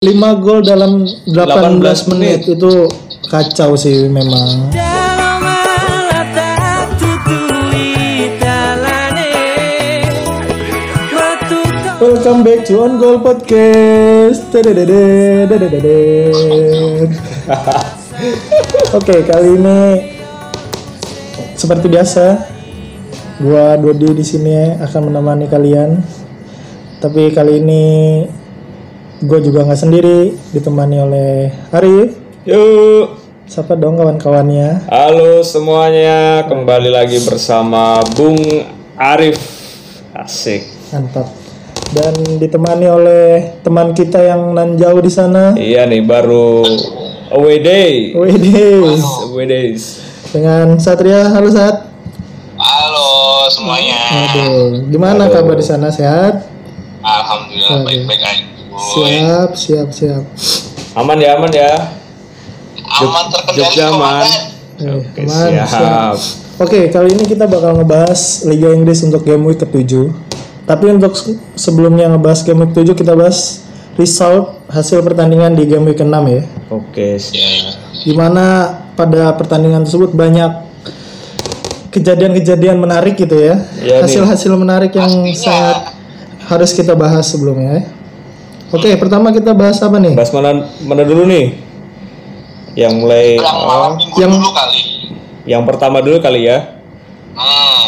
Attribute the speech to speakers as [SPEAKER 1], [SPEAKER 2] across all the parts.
[SPEAKER 1] 5 gol dalam 18,
[SPEAKER 2] 18
[SPEAKER 1] menit. itu kacau sih memang. Welcome back to On Goal Podcast. Oke, kali ini seperti biasa, gua Dodi di sini akan menemani kalian. Tapi kali ini gue juga nggak sendiri, ditemani oleh Arif.
[SPEAKER 2] Yuk,
[SPEAKER 1] Siapa dong kawan-kawannya?
[SPEAKER 2] halo semuanya, kembali lagi bersama Bung Arif. Asik.
[SPEAKER 1] Mantap. Dan ditemani oleh teman kita yang nan jauh di sana.
[SPEAKER 2] Iya nih baru away day.
[SPEAKER 1] Widih.
[SPEAKER 2] Away days.
[SPEAKER 1] Dengan Satria, halo Sat.
[SPEAKER 3] Halo semuanya.
[SPEAKER 1] Aduh, gimana kabar di sana? Sehat?
[SPEAKER 3] Alhamdulillah baik-baik aja.
[SPEAKER 1] Siap, siap, siap.
[SPEAKER 2] Aman ya, aman ya.
[SPEAKER 3] Aman terkendali
[SPEAKER 2] Jogja aman.
[SPEAKER 1] Eh,
[SPEAKER 2] Oke,
[SPEAKER 1] aman,
[SPEAKER 2] siap.
[SPEAKER 1] Oke, kali ini kita bakal ngebahas Liga Inggris untuk game week ke-7. Tapi untuk se- sebelumnya ngebahas game week 7 kita bahas result hasil pertandingan di game week ke-6 ya.
[SPEAKER 2] Oke, siap.
[SPEAKER 1] Di mana pada pertandingan tersebut banyak kejadian-kejadian menarik gitu ya.
[SPEAKER 2] Iya.
[SPEAKER 1] Hasil-hasil menarik yang sangat harus kita bahas sebelumnya ya. Oke, pertama kita bahas apa nih?
[SPEAKER 2] Bahas mana mana dulu nih? Yang mulai
[SPEAKER 3] Yang malam
[SPEAKER 2] oh,
[SPEAKER 1] yang-
[SPEAKER 3] dulu kali.
[SPEAKER 2] yang pertama dulu kali ya.
[SPEAKER 3] Hmm.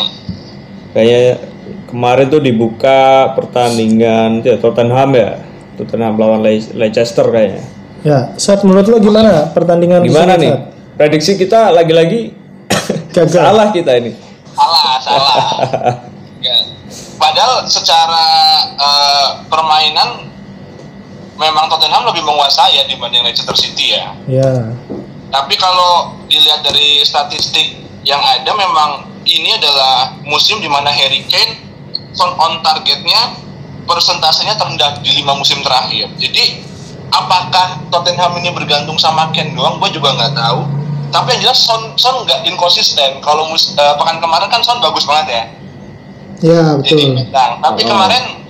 [SPEAKER 2] Kayaknya kemarin tuh dibuka pertandingan ya, Tottenham ya. Tottenham lawan Le- Leicester kayaknya.
[SPEAKER 1] Ya, Sat menurut lo gimana pertandingan
[SPEAKER 2] Gimana nih?
[SPEAKER 1] Sat?
[SPEAKER 2] Prediksi kita lagi-lagi
[SPEAKER 1] Gagal.
[SPEAKER 2] salah kita ini.
[SPEAKER 3] Salah, salah. ya. Padahal secara eh, permainan memang Tottenham lebih menguasai ya dibanding Leicester City ya.
[SPEAKER 1] Ya.
[SPEAKER 3] Tapi kalau dilihat dari statistik yang ada memang ini adalah musim di mana Harry Kane son on targetnya persentasenya terendah di lima musim terakhir. Jadi apakah Tottenham ini bergantung sama Kane doang? Gue juga nggak tahu. Tapi yang jelas Son Son nggak inkonsisten. Kalau eh, pekan kemarin kan Son bagus banget ya.
[SPEAKER 1] Ya,
[SPEAKER 3] Jadi
[SPEAKER 1] betul.
[SPEAKER 3] bintang. Tapi
[SPEAKER 2] Oh.
[SPEAKER 3] kemarin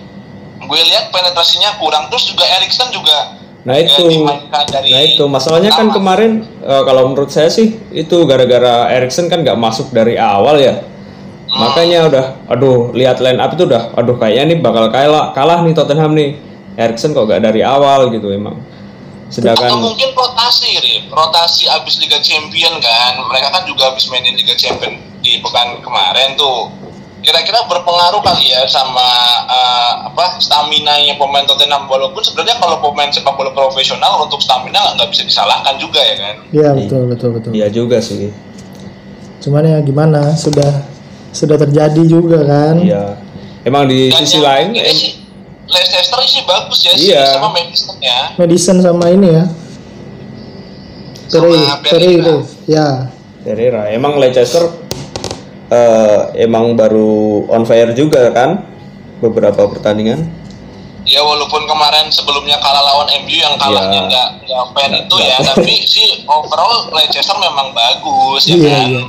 [SPEAKER 3] gue lihat penetrasinya kurang. Terus juga Erikson juga
[SPEAKER 2] Nah
[SPEAKER 3] eh,
[SPEAKER 2] itu,
[SPEAKER 3] dari
[SPEAKER 2] nah itu masalahnya kan
[SPEAKER 3] pertama.
[SPEAKER 2] kemarin eh, kalau menurut saya sih itu gara-gara Erikson kan nggak masuk dari awal ya. Makanya udah, aduh lihat line up itu udah, aduh kayaknya nih bakal kalah, kalah nih Tottenham nih. Erikson kok gak dari awal gitu emang.
[SPEAKER 3] atau
[SPEAKER 2] Sedangkan
[SPEAKER 3] mungkin rotasi Rip. rotasi abis Liga Champion kan mereka kan juga abis mainin Liga Champion di pekan kemarin tuh kira-kira berpengaruh kali ya sama eh, apa stamina nya pemain Tottenham walaupun sebenarnya kalau pemain sepak bola profesional untuk stamina nggak bisa disalahkan juga ya kan
[SPEAKER 1] Ya, betul, betul, betul.
[SPEAKER 2] iya juga sih.
[SPEAKER 1] Cuman ya gimana? Sudah sudah terjadi juga kan?
[SPEAKER 2] Iya. Emang di
[SPEAKER 3] Dan
[SPEAKER 2] sisi lain
[SPEAKER 3] ini
[SPEAKER 2] em-
[SPEAKER 3] sih Leicester sih bagus ya
[SPEAKER 2] Iya.
[SPEAKER 3] sih sama Madison ya
[SPEAKER 1] Madison sama ini ya. Pere
[SPEAKER 3] Pereira.
[SPEAKER 1] itu. Ya.
[SPEAKER 2] Pereira. Emang Leicester eh, emang baru on fire juga kan beberapa pertandingan.
[SPEAKER 3] Ya walaupun kemarin sebelumnya kalah lawan MU yang kalahnya
[SPEAKER 2] Ya.
[SPEAKER 3] nggak nggak fair
[SPEAKER 2] Nggak-
[SPEAKER 3] itu ya,
[SPEAKER 2] nggak
[SPEAKER 3] tapi sih overall Leicester memang bagus ya
[SPEAKER 1] Iya,
[SPEAKER 3] kan.
[SPEAKER 1] iya.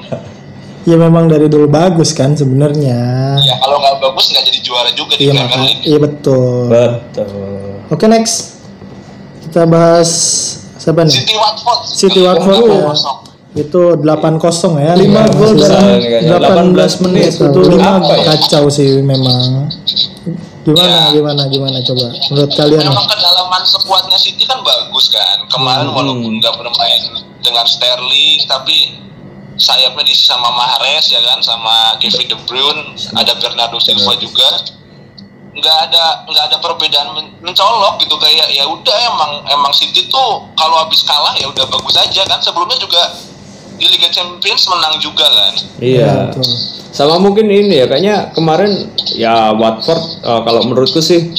[SPEAKER 1] Ya memang dari dulu bagus kan sebenarnya.
[SPEAKER 3] Ya kalau nggak bagus nggak jadi juara juga di
[SPEAKER 1] Iya
[SPEAKER 3] Premier League.
[SPEAKER 1] iya betul.
[SPEAKER 2] Betul.
[SPEAKER 1] Oke next kita bahas siapa nih?
[SPEAKER 3] City Watford.
[SPEAKER 1] City Watford ya.
[SPEAKER 3] Kosong.
[SPEAKER 1] Itu 8-0 ya.
[SPEAKER 2] 5 gol dalam 18 menit.
[SPEAKER 1] itu
[SPEAKER 2] Itu
[SPEAKER 1] lima
[SPEAKER 2] apa ya?
[SPEAKER 1] kacau sih memang. Gimana
[SPEAKER 3] Ya.
[SPEAKER 1] gimana gimana coba menurut kalian?
[SPEAKER 3] Memang kedalaman sekuatnya City kan bagus kan. Kemarin
[SPEAKER 2] Hmm.
[SPEAKER 3] walaupun nggak bermain dengan Sterling, tapi sayapnya diisi sama Mahrez ya kan, sama Kevin De Bruyne, ada Bernardo Silva juga. nggak ada nggak ada perbedaan men- mencolok gitu kayak ya udah emang emang City tuh kalau habis kalah ya udah bagus aja kan sebelumnya juga di Liga Champions menang juga kan
[SPEAKER 2] Iya.
[SPEAKER 1] betul.
[SPEAKER 2] Sama mungkin ini ya kayaknya kemarin ya Watford eh, kalau menurutku sih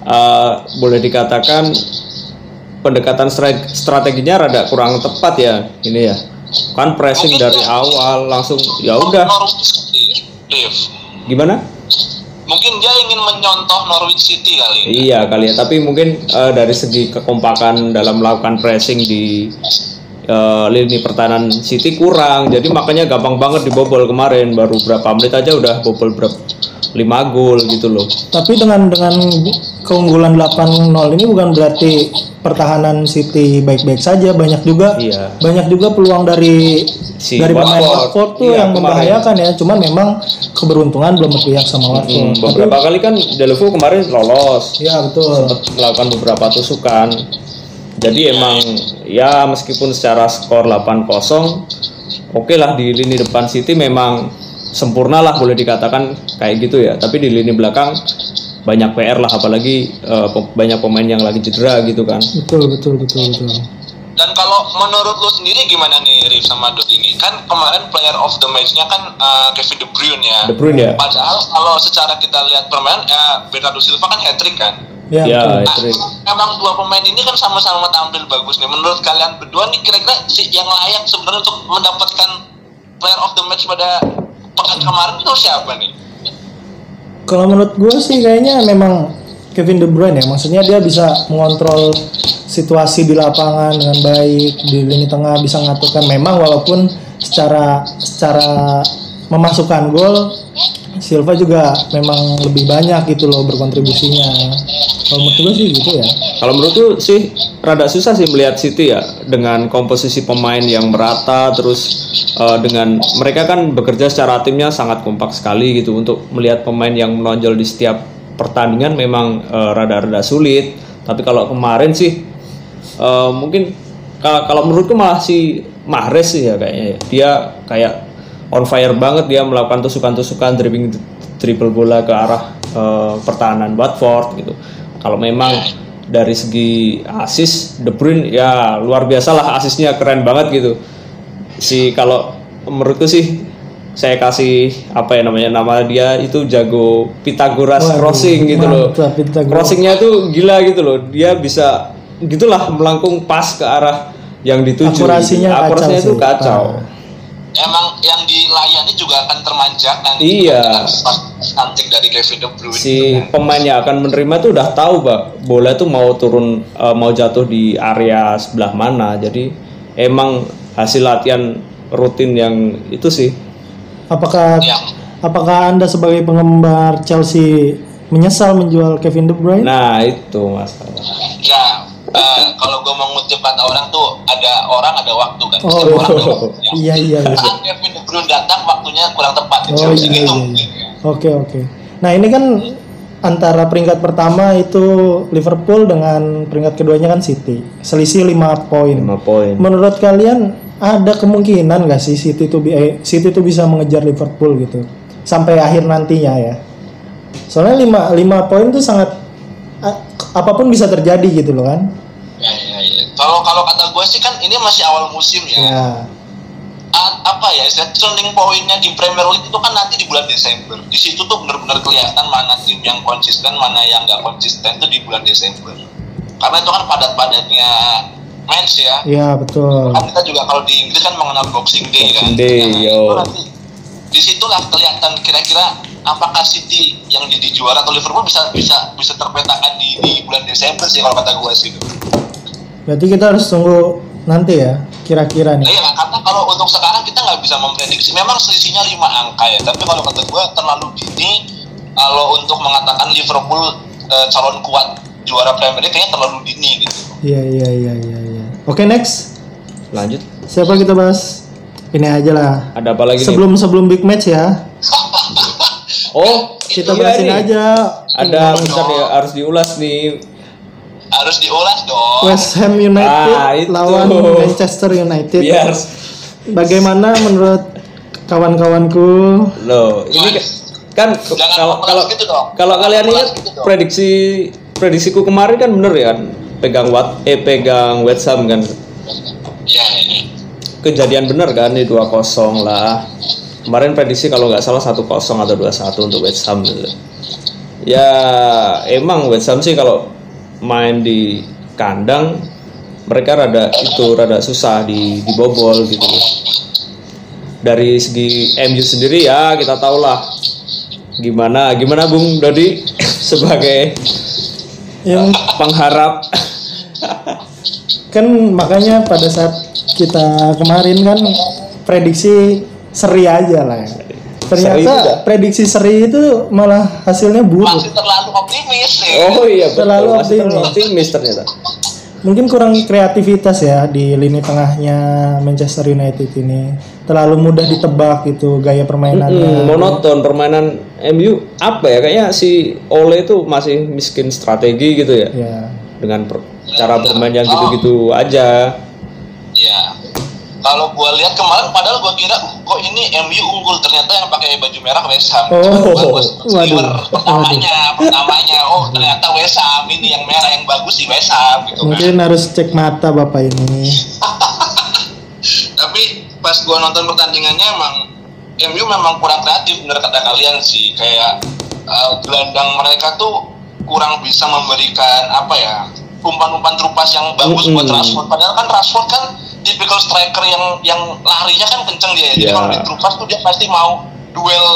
[SPEAKER 2] eh, boleh dikatakan pendekatan stra- strateginya rada kurang tepat ya ini ya. Kan pressing
[SPEAKER 3] Mungkin
[SPEAKER 2] dari
[SPEAKER 3] ya.
[SPEAKER 2] awal langsung ya udah gimana?
[SPEAKER 3] mungkin dia ingin menyontoh Norwich City kali
[SPEAKER 2] Iya kali ya, tapi mungkin eh, dari segi kekompakan dalam melakukan pressing di eh, lini pertahanan City kurang, jadi makanya gampang banget dibobol kemarin, baru berapa menit aja udah bobol berapa 5 gol gitu loh.
[SPEAKER 1] Tapi dengan dengan keunggulan 8-0 ini bukan berarti pertahanan City baik-baik saja, banyak juga
[SPEAKER 2] Iya.
[SPEAKER 1] banyak juga peluang dari
[SPEAKER 2] Si
[SPEAKER 1] dari pemain
[SPEAKER 2] Watford.
[SPEAKER 1] Tuh
[SPEAKER 2] Iya,
[SPEAKER 1] yang
[SPEAKER 2] kemarin.
[SPEAKER 1] membahayakan ya. Cuman memang keberuntungan belum berpihak sama Watford.
[SPEAKER 2] Hmm,
[SPEAKER 1] Tapi
[SPEAKER 2] beberapa kali kan Delvo kemarin lolos
[SPEAKER 1] ya betul.
[SPEAKER 2] sempat melakukan beberapa tusukan. Jadi emang ya meskipun secara skor 8-0 oke lah di lini depan City memang sempurna lah boleh dikatakan kayak gitu ya. Tapi di lini belakang banyak PR lah apalagi pe- banyak pemain yang lagi cedera gitu kan.
[SPEAKER 1] Betul betul betul betul.
[SPEAKER 3] Dan kalau menurut lu sendiri gimana nih Rif sama Dot ini? Kan kemarin player of the match-nya kan uh, Kevin De Bruyne ya.
[SPEAKER 2] De Bruyne ya.
[SPEAKER 3] Padahal kalau secara kita lihat permainan ya Bernardo Silva kan hat-trick kan.
[SPEAKER 1] Ya,
[SPEAKER 2] Ya,
[SPEAKER 1] betul.
[SPEAKER 3] Nah, emang dua pemain ini kan sama-sama tampil bagus nih. Menurut kalian berdua nih kira-kira si yang layak sebenarnya untuk mendapatkan player of the match pada pekan kemarin itu siapa nih?
[SPEAKER 1] Kalau menurut gue sih kayaknya memang Kevin De Bruyne ya, maksudnya dia bisa mengontrol situasi di lapangan dengan baik di lini tengah bisa ngaturkan. Memang walaupun secara secara memasukkan gol Silva juga memang lebih banyak gitu loh berkontribusinya. Kalau menurut gue sih gitu ya.
[SPEAKER 2] Kalau menurutku sih rada susah sih melihat City ya dengan komposisi pemain yang merata terus eh, dengan mereka kan bekerja secara timnya sangat kompak sekali gitu untuk melihat pemain yang menonjol di setiap pertandingan memang eh, rada-rada sulit. Tapi kalau kemarin sih eh, mungkin ka- kalau menurutku malah si Mahrez sih ya kayaknya ya. dia kayak on fire banget dia melakukan tusukan-tusukan dribbling triple bola ke arah eh, pertahanan Watford gitu. Kalau memang dari segi asis De Bruyne ya luar biasa lah asisnya keren banget gitu. Si kalau menurutku sih saya kasih apa ya namanya nama dia itu jago Pythagoras
[SPEAKER 1] Waduh,
[SPEAKER 2] crossing gitu loh.
[SPEAKER 1] mantap, Pythagoras.
[SPEAKER 2] Crossingnya tuh gila gitu loh. Dia bisa gitulah melengkung pas ke arah yang dituju.
[SPEAKER 1] Akurasinya
[SPEAKER 2] gitu.
[SPEAKER 1] kacau
[SPEAKER 2] Akurasinya itu
[SPEAKER 1] sih.
[SPEAKER 2] kacau.
[SPEAKER 3] Emang yang dilayani juga akan termanjakan.
[SPEAKER 2] Iya.
[SPEAKER 3] Cantik dari Kevin De Bruyne.
[SPEAKER 2] si pemain yang akan menerima tuh udah tahu pak bola tuh mau turun eh, mau jatuh di area sebelah mana jadi emang hasil latihan rutin yang itu sih
[SPEAKER 1] Apakah
[SPEAKER 3] Yang
[SPEAKER 1] apakah Anda sebagai penggemar Chelsea menyesal menjual Kevin De Bruyne?
[SPEAKER 2] nah itu masalah
[SPEAKER 3] ya eh, kalau gue mau ngutip kata orang tuh ada orang ada waktu kan.
[SPEAKER 1] Oh,
[SPEAKER 3] orang ada waktunya.
[SPEAKER 1] iya iya iya.
[SPEAKER 3] Saat Kevin De Bruyne datang waktunya kurang tepat.
[SPEAKER 1] Oh
[SPEAKER 3] Chelsea
[SPEAKER 1] iya
[SPEAKER 3] gitu
[SPEAKER 1] iya. iya.
[SPEAKER 3] ya.
[SPEAKER 1] Oke oke. Nah ini kan antara peringkat pertama itu Liverpool dengan peringkat keduanya kan City. Selisih 5 poin.
[SPEAKER 2] 5 poin
[SPEAKER 1] Menurut kalian ada kemungkinan nggak sih City itu bi- eh, City itu bisa mengejar Liverpool gitu sampai akhir nantinya ya? Soalnya 5 5 poin itu sangat apa pun bisa terjadi gitu loh kan?
[SPEAKER 3] Ya, ya, ya. Kalau kalau kata gue sih kan ini masih awal musim ya.
[SPEAKER 1] Ya.
[SPEAKER 3] A- apa ya turning pointnya di Premier League itu kan nanti di bulan Desember. Di situ tuh benar-benar kelihatan mana tim yang konsisten, mana yang nggak konsisten tuh di bulan Desember. Karena itu kan padat-padatnya match ya.
[SPEAKER 1] Iya betul.
[SPEAKER 3] Kan kita juga kalau di Inggris kan mengenal Boxing Day kan.
[SPEAKER 2] Boxing Day,
[SPEAKER 3] Nah,
[SPEAKER 2] yo.
[SPEAKER 3] itu nanti di situlah kelihatan kira-kira apakah City yang jadi juara atau Liverpool bisa bisa bisa terpetakan di, di bulan Desember sih kalau kata gue sih.
[SPEAKER 1] Berarti kita harus tunggu nanti ya kira-kira
[SPEAKER 3] Nah,
[SPEAKER 1] nih.
[SPEAKER 3] iya, karena kalau untuk sekarang kita nggak bisa memprediksi. Memang selisihnya 5 angka ya, tapi kalau kata gue terlalu dini kalau untuk mengatakan Liverpool eh, calon kuat juara Premier League kayaknya terlalu dini gitu.
[SPEAKER 1] Iya iya iya iya. iya. Oke next.
[SPEAKER 2] lanjut
[SPEAKER 1] Siapa kita bahas? Ini aja lah.
[SPEAKER 2] ada apa lagi nih
[SPEAKER 1] Sebelum sebelum big match ya.
[SPEAKER 2] oh
[SPEAKER 1] Kita
[SPEAKER 2] iya
[SPEAKER 1] bahasin aja.
[SPEAKER 2] ada bentar ya harus diulas nih
[SPEAKER 3] Harus diulas dong.
[SPEAKER 1] West Ham United
[SPEAKER 2] Ah, itu.
[SPEAKER 1] lawan Manchester United.
[SPEAKER 2] biar
[SPEAKER 1] Bagaimana menurut kawan-kawanku?
[SPEAKER 2] Loh, ini kan
[SPEAKER 3] Jangan
[SPEAKER 2] kalau kalau
[SPEAKER 3] gitu dong.
[SPEAKER 2] kalau kalian ingat
[SPEAKER 3] gitu dong.
[SPEAKER 2] prediksi prediksiku kemarin kan bener ya kan pegang wat eh pegang West Ham kan
[SPEAKER 3] Iya, iya.
[SPEAKER 2] Kejadian bener kan ini 2-0 lah. Kemarin prediksi kalau nggak salah 1-0 atau 2-1 untuk West Ham. Gitu. ya emang West Ham sih kalau main di kandang mereka rada itu rada susah di dibobol gitu. Dari segi MU sendiri ya kita tahu lah gimana gimana Bung Dodi sebagai
[SPEAKER 1] Yang
[SPEAKER 2] pengharap.
[SPEAKER 1] Kan makanya pada saat kita kemarin kan prediksi seri aja lah ya. Ternyata
[SPEAKER 2] Seri
[SPEAKER 1] prediksi seri itu malah hasilnya buruk.
[SPEAKER 3] masih terlalu optimis ya.
[SPEAKER 2] Oh iya betul.
[SPEAKER 1] Terlalu
[SPEAKER 2] Masih terlalu
[SPEAKER 1] optimis.
[SPEAKER 2] optimis ternyata.
[SPEAKER 1] Mungkin kurang kreativitas ya di lini tengahnya Manchester United ini. Terlalu mudah ditebak gitu gaya permainannya.
[SPEAKER 2] Mm, monoton permainan MU apa ya kayaknya si Ole itu masih miskin strategi gitu ya
[SPEAKER 1] Ya.
[SPEAKER 2] dengan per- cara bermain yang gitu-gitu aja
[SPEAKER 3] Iya. Kalau gua lihat kemarin padahal gua kira kok ini MU unggul ternyata yang pakai baju merah West Ham.
[SPEAKER 1] Oh,
[SPEAKER 3] Gua- gua
[SPEAKER 1] waduh.
[SPEAKER 3] pertamanya, pertamanya oh ternyata West Ham ini yang merah yang bagus sih West Ham gitu kan.
[SPEAKER 1] Mungkin harus cek mata bapak ini.
[SPEAKER 3] Tapi pas gua nonton pertandingannya emang MU memang kurang kreatif bener kata kalian sih kayak eh, gelandang mereka tuh kurang bisa memberikan apa ya umpan-umpan terupas yang bagus buat
[SPEAKER 2] Mm-mm.
[SPEAKER 3] Rashford padahal kan Rashford kan tipikal striker yang yang larinya kan kenceng dia jadi
[SPEAKER 2] Iya.
[SPEAKER 3] kalau di terupas tuh dia pasti mau duel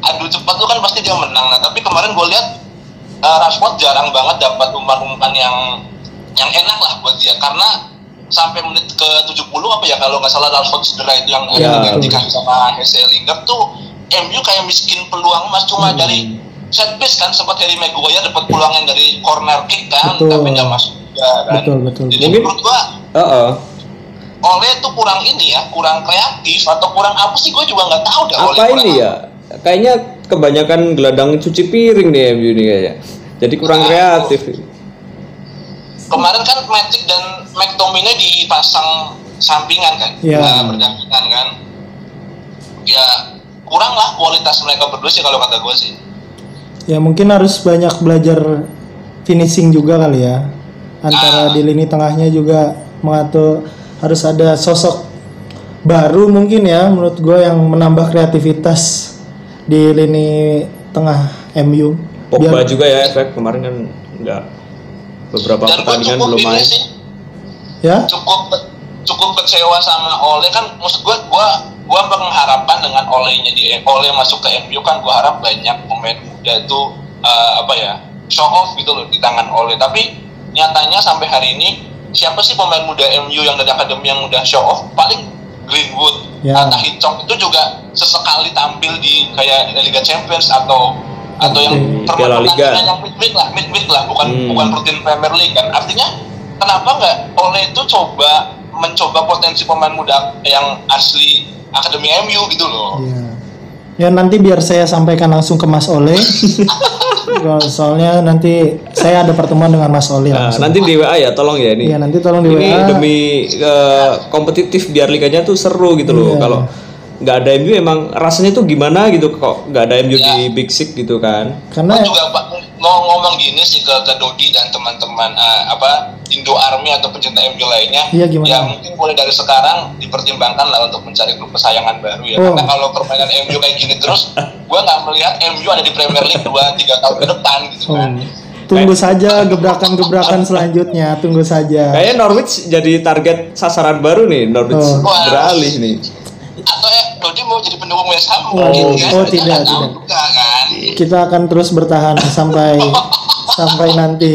[SPEAKER 3] adu cepat tuh kan pasti dia menang nah tapi kemarin gue lihat eh, Rashford jarang banget dapat umpan-umpan yang yang enak lah buat dia karena sampai menit ke 70 apa ya kalau nggak salah Rashford cedera itu yang
[SPEAKER 2] Ya,
[SPEAKER 3] digantikan sama Jesse Lingard tuh MU kayak miskin peluang mas cuma
[SPEAKER 1] Hmm.
[SPEAKER 3] dari set piece kan sempat Harry Maguire dapat peluang yang dari corner kick kan
[SPEAKER 1] Betul.
[SPEAKER 3] tapi nggak masuk juga kan
[SPEAKER 1] Betul, betul.
[SPEAKER 3] jadi
[SPEAKER 2] Mungkin-
[SPEAKER 3] menurut gua
[SPEAKER 2] Heeh.
[SPEAKER 3] Oleh tuh kurang ini ya kurang kreatif atau kurang apa sih gue juga nggak tahu dah Ole
[SPEAKER 2] apa
[SPEAKER 3] kurang
[SPEAKER 2] ini ya kayaknya kebanyakan gelandang cuci piring nih MU ini kayaknya jadi kurang
[SPEAKER 3] Ah.
[SPEAKER 2] kreatif
[SPEAKER 3] kemarin kan Magic dan McTominay dipasang sampingan kan
[SPEAKER 1] Iya.
[SPEAKER 3] nah, berdampingan kan ya kurang lah kualitas mereka berdua sih kalau kata gue sih
[SPEAKER 1] Ya mungkin harus banyak belajar finishing juga kali ya. Antara
[SPEAKER 3] Ah.
[SPEAKER 1] di lini tengahnya juga mengatur harus ada sosok baru mungkin ya menurut gue yang menambah kreativitas di lini tengah MU.
[SPEAKER 2] Pogba
[SPEAKER 1] Biar-
[SPEAKER 2] juga ya efek kemarin kan nggak beberapa
[SPEAKER 3] dan
[SPEAKER 2] pertandingan belum
[SPEAKER 3] ini
[SPEAKER 2] main.
[SPEAKER 3] sih.
[SPEAKER 1] Ya?
[SPEAKER 3] Cukup cukup kecewa sama Ole. Kan maksud gue gue gue mengharapkan dengan Olehnya di Ole masuk ke MU kan gue harap banyak pemain muda itu eh, apa ya show off gitu loh di tangan Ole. Tapi nyatanya sampai hari ini siapa sih pemain muda MU yang dari akademi yang udah show off paling Greenwood
[SPEAKER 1] Ya.
[SPEAKER 3] atau Hitchcock itu juga sesekali tampil di kayak Liga Champions atau atau yang.
[SPEAKER 2] Piala Liga.
[SPEAKER 3] pertandingan yang mid lah mid mid lah bukan
[SPEAKER 2] Hmm.
[SPEAKER 3] bukan rutin Premier League kan artinya kenapa nggak Ole itu coba mencoba potensi pemain muda yang asli akademi MU gitu loh
[SPEAKER 1] Ya. Ya nanti biar saya sampaikan langsung ke Mas Ole. Soalnya nanti saya ada pertemuan dengan Mas Ole
[SPEAKER 2] Nah, nanti di WA ya tolong ya ini
[SPEAKER 1] Iya nanti tolong di
[SPEAKER 2] ini
[SPEAKER 1] WA.
[SPEAKER 2] demi eh, kompetitif biar liganya tuh seru gitu loh
[SPEAKER 1] Iya.
[SPEAKER 2] kalau nggak ada MU emang rasanya tuh gimana gitu kok nggak ada MU di
[SPEAKER 3] Ya.
[SPEAKER 2] Big Six gitu kan
[SPEAKER 1] Karena
[SPEAKER 3] Gua juga Pak, mau ngomong gini sih ke, ke Dodi dan teman-teman eh, apa Indo Army atau pencinta MU lainnya
[SPEAKER 1] Iya, gimana?
[SPEAKER 3] ya mungkin mulai dari sekarang dipertimbangkan lah untuk mencari klub kesayangan baru ya
[SPEAKER 1] Oh.
[SPEAKER 3] karena kalau permainan MU kayak gini terus gua nggak melihat MU ada di Premier League 2-3 tahun ke depan gitu
[SPEAKER 1] oh,
[SPEAKER 3] kan
[SPEAKER 1] tunggu saja gebrakan-gebrakan selanjutnya. Tunggu saja.
[SPEAKER 2] kayaknya Norwich jadi target sasaran baru nih Norwich
[SPEAKER 1] Oh.
[SPEAKER 2] Beralih nih
[SPEAKER 3] atau ya Dodi mau jadi pendukung West Ham
[SPEAKER 1] Oh,
[SPEAKER 3] mungkin kan
[SPEAKER 1] oh,
[SPEAKER 3] Kita
[SPEAKER 1] tidak, tidak.
[SPEAKER 3] juga kan
[SPEAKER 1] Kita akan terus bertahan sampai sampai nanti.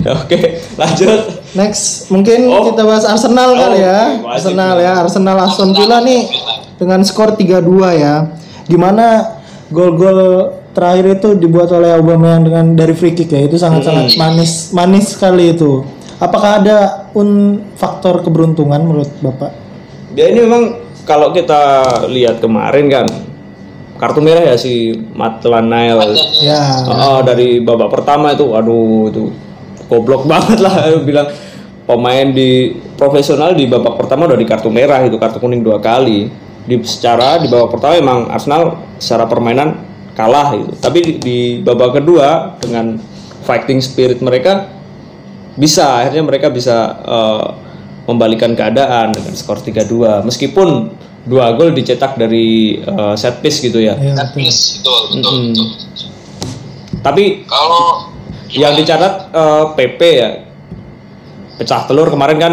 [SPEAKER 2] oke lanjut
[SPEAKER 1] Next, mungkin
[SPEAKER 2] Oh.
[SPEAKER 1] kita bahas Arsenal
[SPEAKER 2] Oh,
[SPEAKER 1] kali ya.
[SPEAKER 2] wajib.
[SPEAKER 1] Arsenal ya, Arsenal Aston Villa nih dengan skor 3-2 ya. Gimana gol-gol terakhir itu dibuat oleh Aubameyang dengan dari free kick ya. Itu sangat-sangat
[SPEAKER 2] Hmm.
[SPEAKER 1] manis manis sekali itu. Apakah ada un faktor keberuntungan menurut Bapak?
[SPEAKER 2] ya ini memang kalau kita lihat kemarin kan kartu merah ya si Maitland Niles
[SPEAKER 1] Ya.
[SPEAKER 2] Oh, dari babak pertama itu, aduh itu goblok banget lah bilang pemain di profesional di babak pertama udah di kartu merah itu kartu kuning dua kali. Di secara di babak pertama emang Arsenal secara permainan kalah itu. Tapi di, di babak kedua dengan fighting spirit mereka bisa akhirnya mereka bisa eh, membalikan keadaan dengan skor 3-2 meskipun dua gol dicetak dari eh, set piece gitu ya.
[SPEAKER 1] Ya,
[SPEAKER 3] Set piece, betul betul
[SPEAKER 2] Mm-mm.
[SPEAKER 3] betul.
[SPEAKER 2] Tapi
[SPEAKER 3] kalau
[SPEAKER 2] yang dicatat eh, PP ya? Pecah telur kemarin kan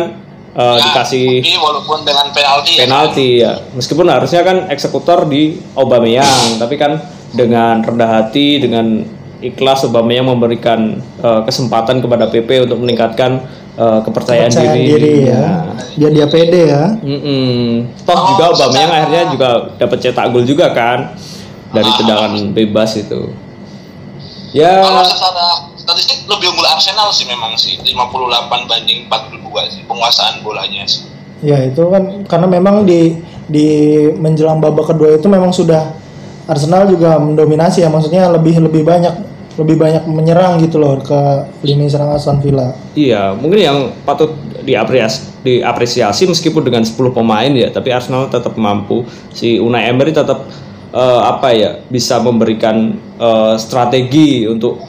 [SPEAKER 2] eh,
[SPEAKER 3] Ya,
[SPEAKER 2] dikasih
[SPEAKER 3] tapi walaupun dengan penalti ya.
[SPEAKER 2] penalti ya. Meskipun harusnya kan eksekutor di Aubameyang tapi kan dengan rendah hati dengan ikhlas Aubameyang memberikan eh, kesempatan kepada PP untuk meningkatkan eh, kepercayaan,
[SPEAKER 1] Percayaan
[SPEAKER 2] diri,
[SPEAKER 1] diri ya. Biar dia pede ya.
[SPEAKER 2] Mm-mm. Toh
[SPEAKER 3] Oh,
[SPEAKER 2] juga Aubameyang
[SPEAKER 3] secara-
[SPEAKER 2] akhirnya juga dapat cetak gol juga kan dari
[SPEAKER 3] Ah.
[SPEAKER 2] tendangan bebas itu. Ya,
[SPEAKER 3] Kalau secara statistik lebih unggul Arsenal sih memang sih 58 banding 42 sih penguasaan bolanya sih.
[SPEAKER 1] Ya itu kan karena memang di di menjelang babak kedua itu memang sudah Arsenal juga mendominasi ya maksudnya lebih lebih banyak lebih banyak menyerang gitu loh ke lini serang Aston Villa.
[SPEAKER 2] Iya, mungkin yang patut diapresiasi, diapresiasi meskipun dengan 10 pemain ya, tapi Arsenal tetap mampu. Si Unai Emery tetap eh, apa ya bisa memberikan eh, strategi untuk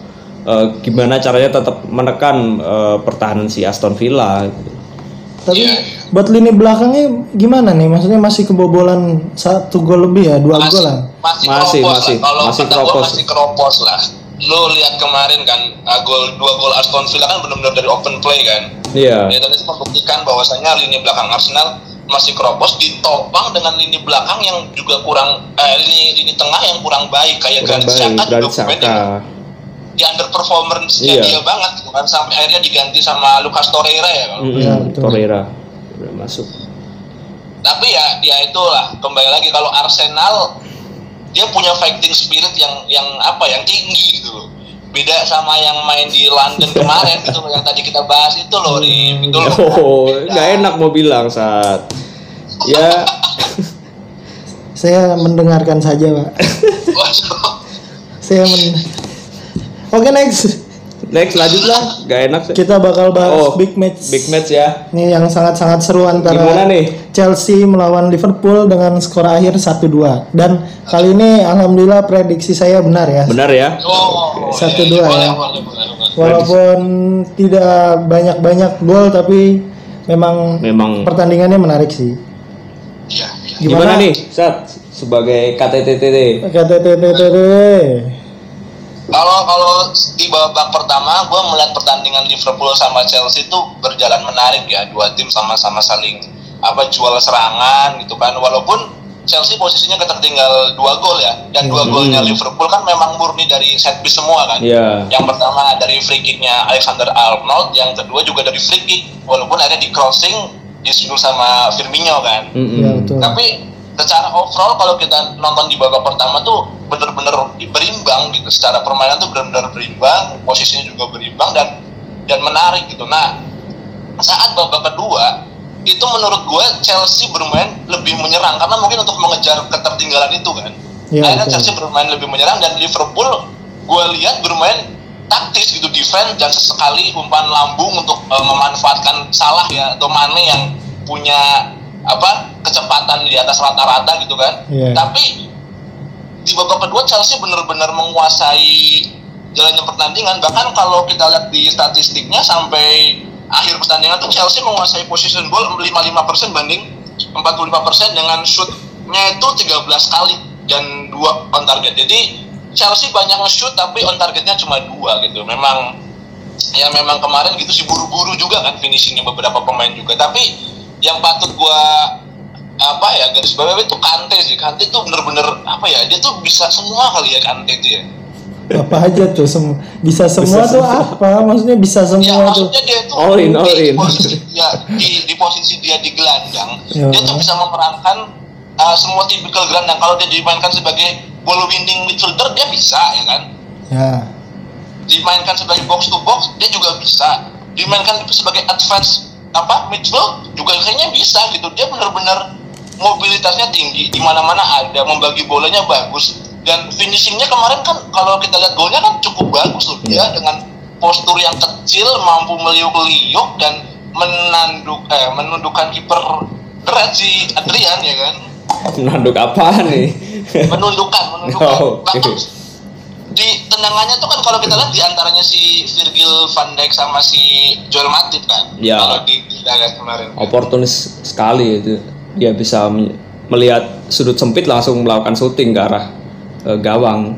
[SPEAKER 2] eh, gimana caranya tetap menekan eh, pertahanan si Aston Villa. gitu.
[SPEAKER 1] Tapi
[SPEAKER 3] Iya,
[SPEAKER 1] buat lini belakangnya gimana nih? Maksudnya masih kebobolan satu gol lebih ya, dua gol lah.
[SPEAKER 3] masih,
[SPEAKER 2] Masih,
[SPEAKER 3] keropos
[SPEAKER 2] masih,
[SPEAKER 3] lah. Kalau
[SPEAKER 2] masih keropos.
[SPEAKER 3] masih keropos lah. Lo lihat kemarin kan uh, gol dua gol Aston Villa kan benar-benar dari open play kan.
[SPEAKER 2] Iya.
[SPEAKER 3] Ya dan itu membuktikan bahwasanya lini belakang Arsenal masih keropos ditopang dengan lini belakang yang juga kurang eh, lini lini tengah yang kurang baik kayak
[SPEAKER 2] Kurang
[SPEAKER 3] Granit Xhaka
[SPEAKER 2] Granit
[SPEAKER 3] juga
[SPEAKER 2] Xhaka.
[SPEAKER 3] yang di underperformance-nya
[SPEAKER 2] Iya.
[SPEAKER 3] dia banget gitu kan sampai akhirnya diganti sama Lucas Torreira ya kalau
[SPEAKER 1] Iya, betul.
[SPEAKER 2] Torreira udah masuk.
[SPEAKER 3] tapi ya ya itulah kembali lagi kalau Arsenal dia punya fighting spirit yang yang apa yang tinggi gitu loh beda sama yang main di London kemarin gitu loh yang tadi kita bahas itu loh Rim itu loh
[SPEAKER 2] Oh, nggak enak mau bilang saat. Ya,
[SPEAKER 1] Saya mendengarkan saja, Pak.
[SPEAKER 3] Waduh.
[SPEAKER 1] Saya men Oke, next.
[SPEAKER 2] Next lanjutlah, nggak enak. sih.
[SPEAKER 1] Kita bakal bahas
[SPEAKER 2] Oh,
[SPEAKER 1] big match.
[SPEAKER 2] Big match ya.
[SPEAKER 1] Ini yang sangat-sangat seru antara
[SPEAKER 2] Gimana nih?
[SPEAKER 1] Chelsea melawan Liverpool dengan skor akhir 1-2. Dan kali ini alhamdulillah prediksi saya benar ya.
[SPEAKER 2] Benar ya?
[SPEAKER 3] Oh,
[SPEAKER 1] Satu,
[SPEAKER 3] iya,
[SPEAKER 1] dua
[SPEAKER 3] boleh,
[SPEAKER 1] ya.
[SPEAKER 3] boleh, boleh, boleh.
[SPEAKER 1] Walaupun tidak banyak-banyak gol tapi memang
[SPEAKER 2] Memang.
[SPEAKER 1] pertandingannya menarik sih.
[SPEAKER 3] Iya, iya.
[SPEAKER 2] Gimana, nih, Sat? Sebagai KTTT.
[SPEAKER 1] KTTTTT.
[SPEAKER 3] Kalau kalau di babak pertama, gue melihat pertandingan Liverpool sama Chelsea itu berjalan menarik ya. Dua tim sama-sama saling apa jual serangan gitu kan. Walaupun Chelsea posisinya ketertinggal dua gol ya. Dan dua
[SPEAKER 2] Hmm.
[SPEAKER 3] golnya Liverpool kan memang murni dari set piece semua kan.
[SPEAKER 2] Iya.
[SPEAKER 3] Yang pertama dari free kicknya Alexander Arnold, yang kedua juga dari free kick. Walaupun akhirnya di crossing disusul sama Firmino kan.
[SPEAKER 2] Mm-mm.
[SPEAKER 1] Ya betul.
[SPEAKER 3] Tapi secara overall kalau kita nonton di babak pertama tuh bener-bener berimbang gitu. Secara permainan tuh bener-bener berimbang, posisinya juga berimbang dan dan menarik gitu. Nah, saat babak kedua itu menurut gue Chelsea bermain lebih menyerang karena mungkin untuk mengejar ketertinggalan itu kan.
[SPEAKER 1] Iya,
[SPEAKER 3] Akhirnya
[SPEAKER 1] betul.
[SPEAKER 3] Chelsea bermain lebih menyerang dan Liverpool gue lihat bermain taktis gitu defense dan sesekali umpan lambung untuk eh, memanfaatkan salah ya atau Mane yang punya apa kecepatan di atas rata-rata gitu kan.
[SPEAKER 1] Iya.
[SPEAKER 3] Tapi di babak kedua Chelsea benar-benar menguasai jalannya pertandingan bahkan kalau kita lihat di statistiknya sampai akhir pertandingan tuh Chelsea menguasai possession ball 55% banding 45% dengan shootnya itu 13 kali dan dua on target jadi Chelsea banyak nge-shoot tapi on targetnya cuma dua gitu memang ya memang kemarin gitu sih buru-buru juga kan finishingnya beberapa pemain juga tapi yang patut gua apa ya garis bawah itu Kante sih Kante tuh bener-bener apa ya dia tuh bisa semua kali ya Kante itu ya
[SPEAKER 1] Apa aja tuh sem bisa semua
[SPEAKER 2] Bisa
[SPEAKER 1] tuh
[SPEAKER 2] semua.
[SPEAKER 1] apa? Maksudnya bisa
[SPEAKER 3] ya
[SPEAKER 1] semua tuh.
[SPEAKER 3] maksudnya dia tuh
[SPEAKER 2] All in, all
[SPEAKER 3] di
[SPEAKER 2] in.
[SPEAKER 3] posisi dia di, di posisi dia di gelandang
[SPEAKER 1] Ya.
[SPEAKER 3] dia tuh bisa memerankan uh, semua tipikal gelandang kalau dia dimainkan sebagai ball winning midfielder dia bisa ya kan
[SPEAKER 1] Ya.
[SPEAKER 3] dimainkan sebagai box to box dia juga bisa dimainkan sebagai advance apa midfield juga kayaknya bisa gitu. Dia benar-benar mobilitasnya tinggi di mana-mana ada membagi bolanya bagus. Dan finishingnya kemarin kan kalau kita lihat golnya kan cukup bagus loh. Dia dengan postur yang kecil mampu meliuk-liuk dan menanduk eh menundukkan kiper berat si Adrian ya kan?
[SPEAKER 2] Menanduk apa nih?
[SPEAKER 3] menundukkan menundukkan.
[SPEAKER 2] Oh, oke.
[SPEAKER 3] Bahkan di tendangannya tuh kan kalau kita lihat di antaranya si Virgil van Dijk sama si Joel Matip kan
[SPEAKER 2] Ya.
[SPEAKER 3] kalau di lihat kemarin
[SPEAKER 2] Oportunis sekali itu. Dia bisa me- melihat sudut sempit langsung melakukan syuting ke arah eh, gawang.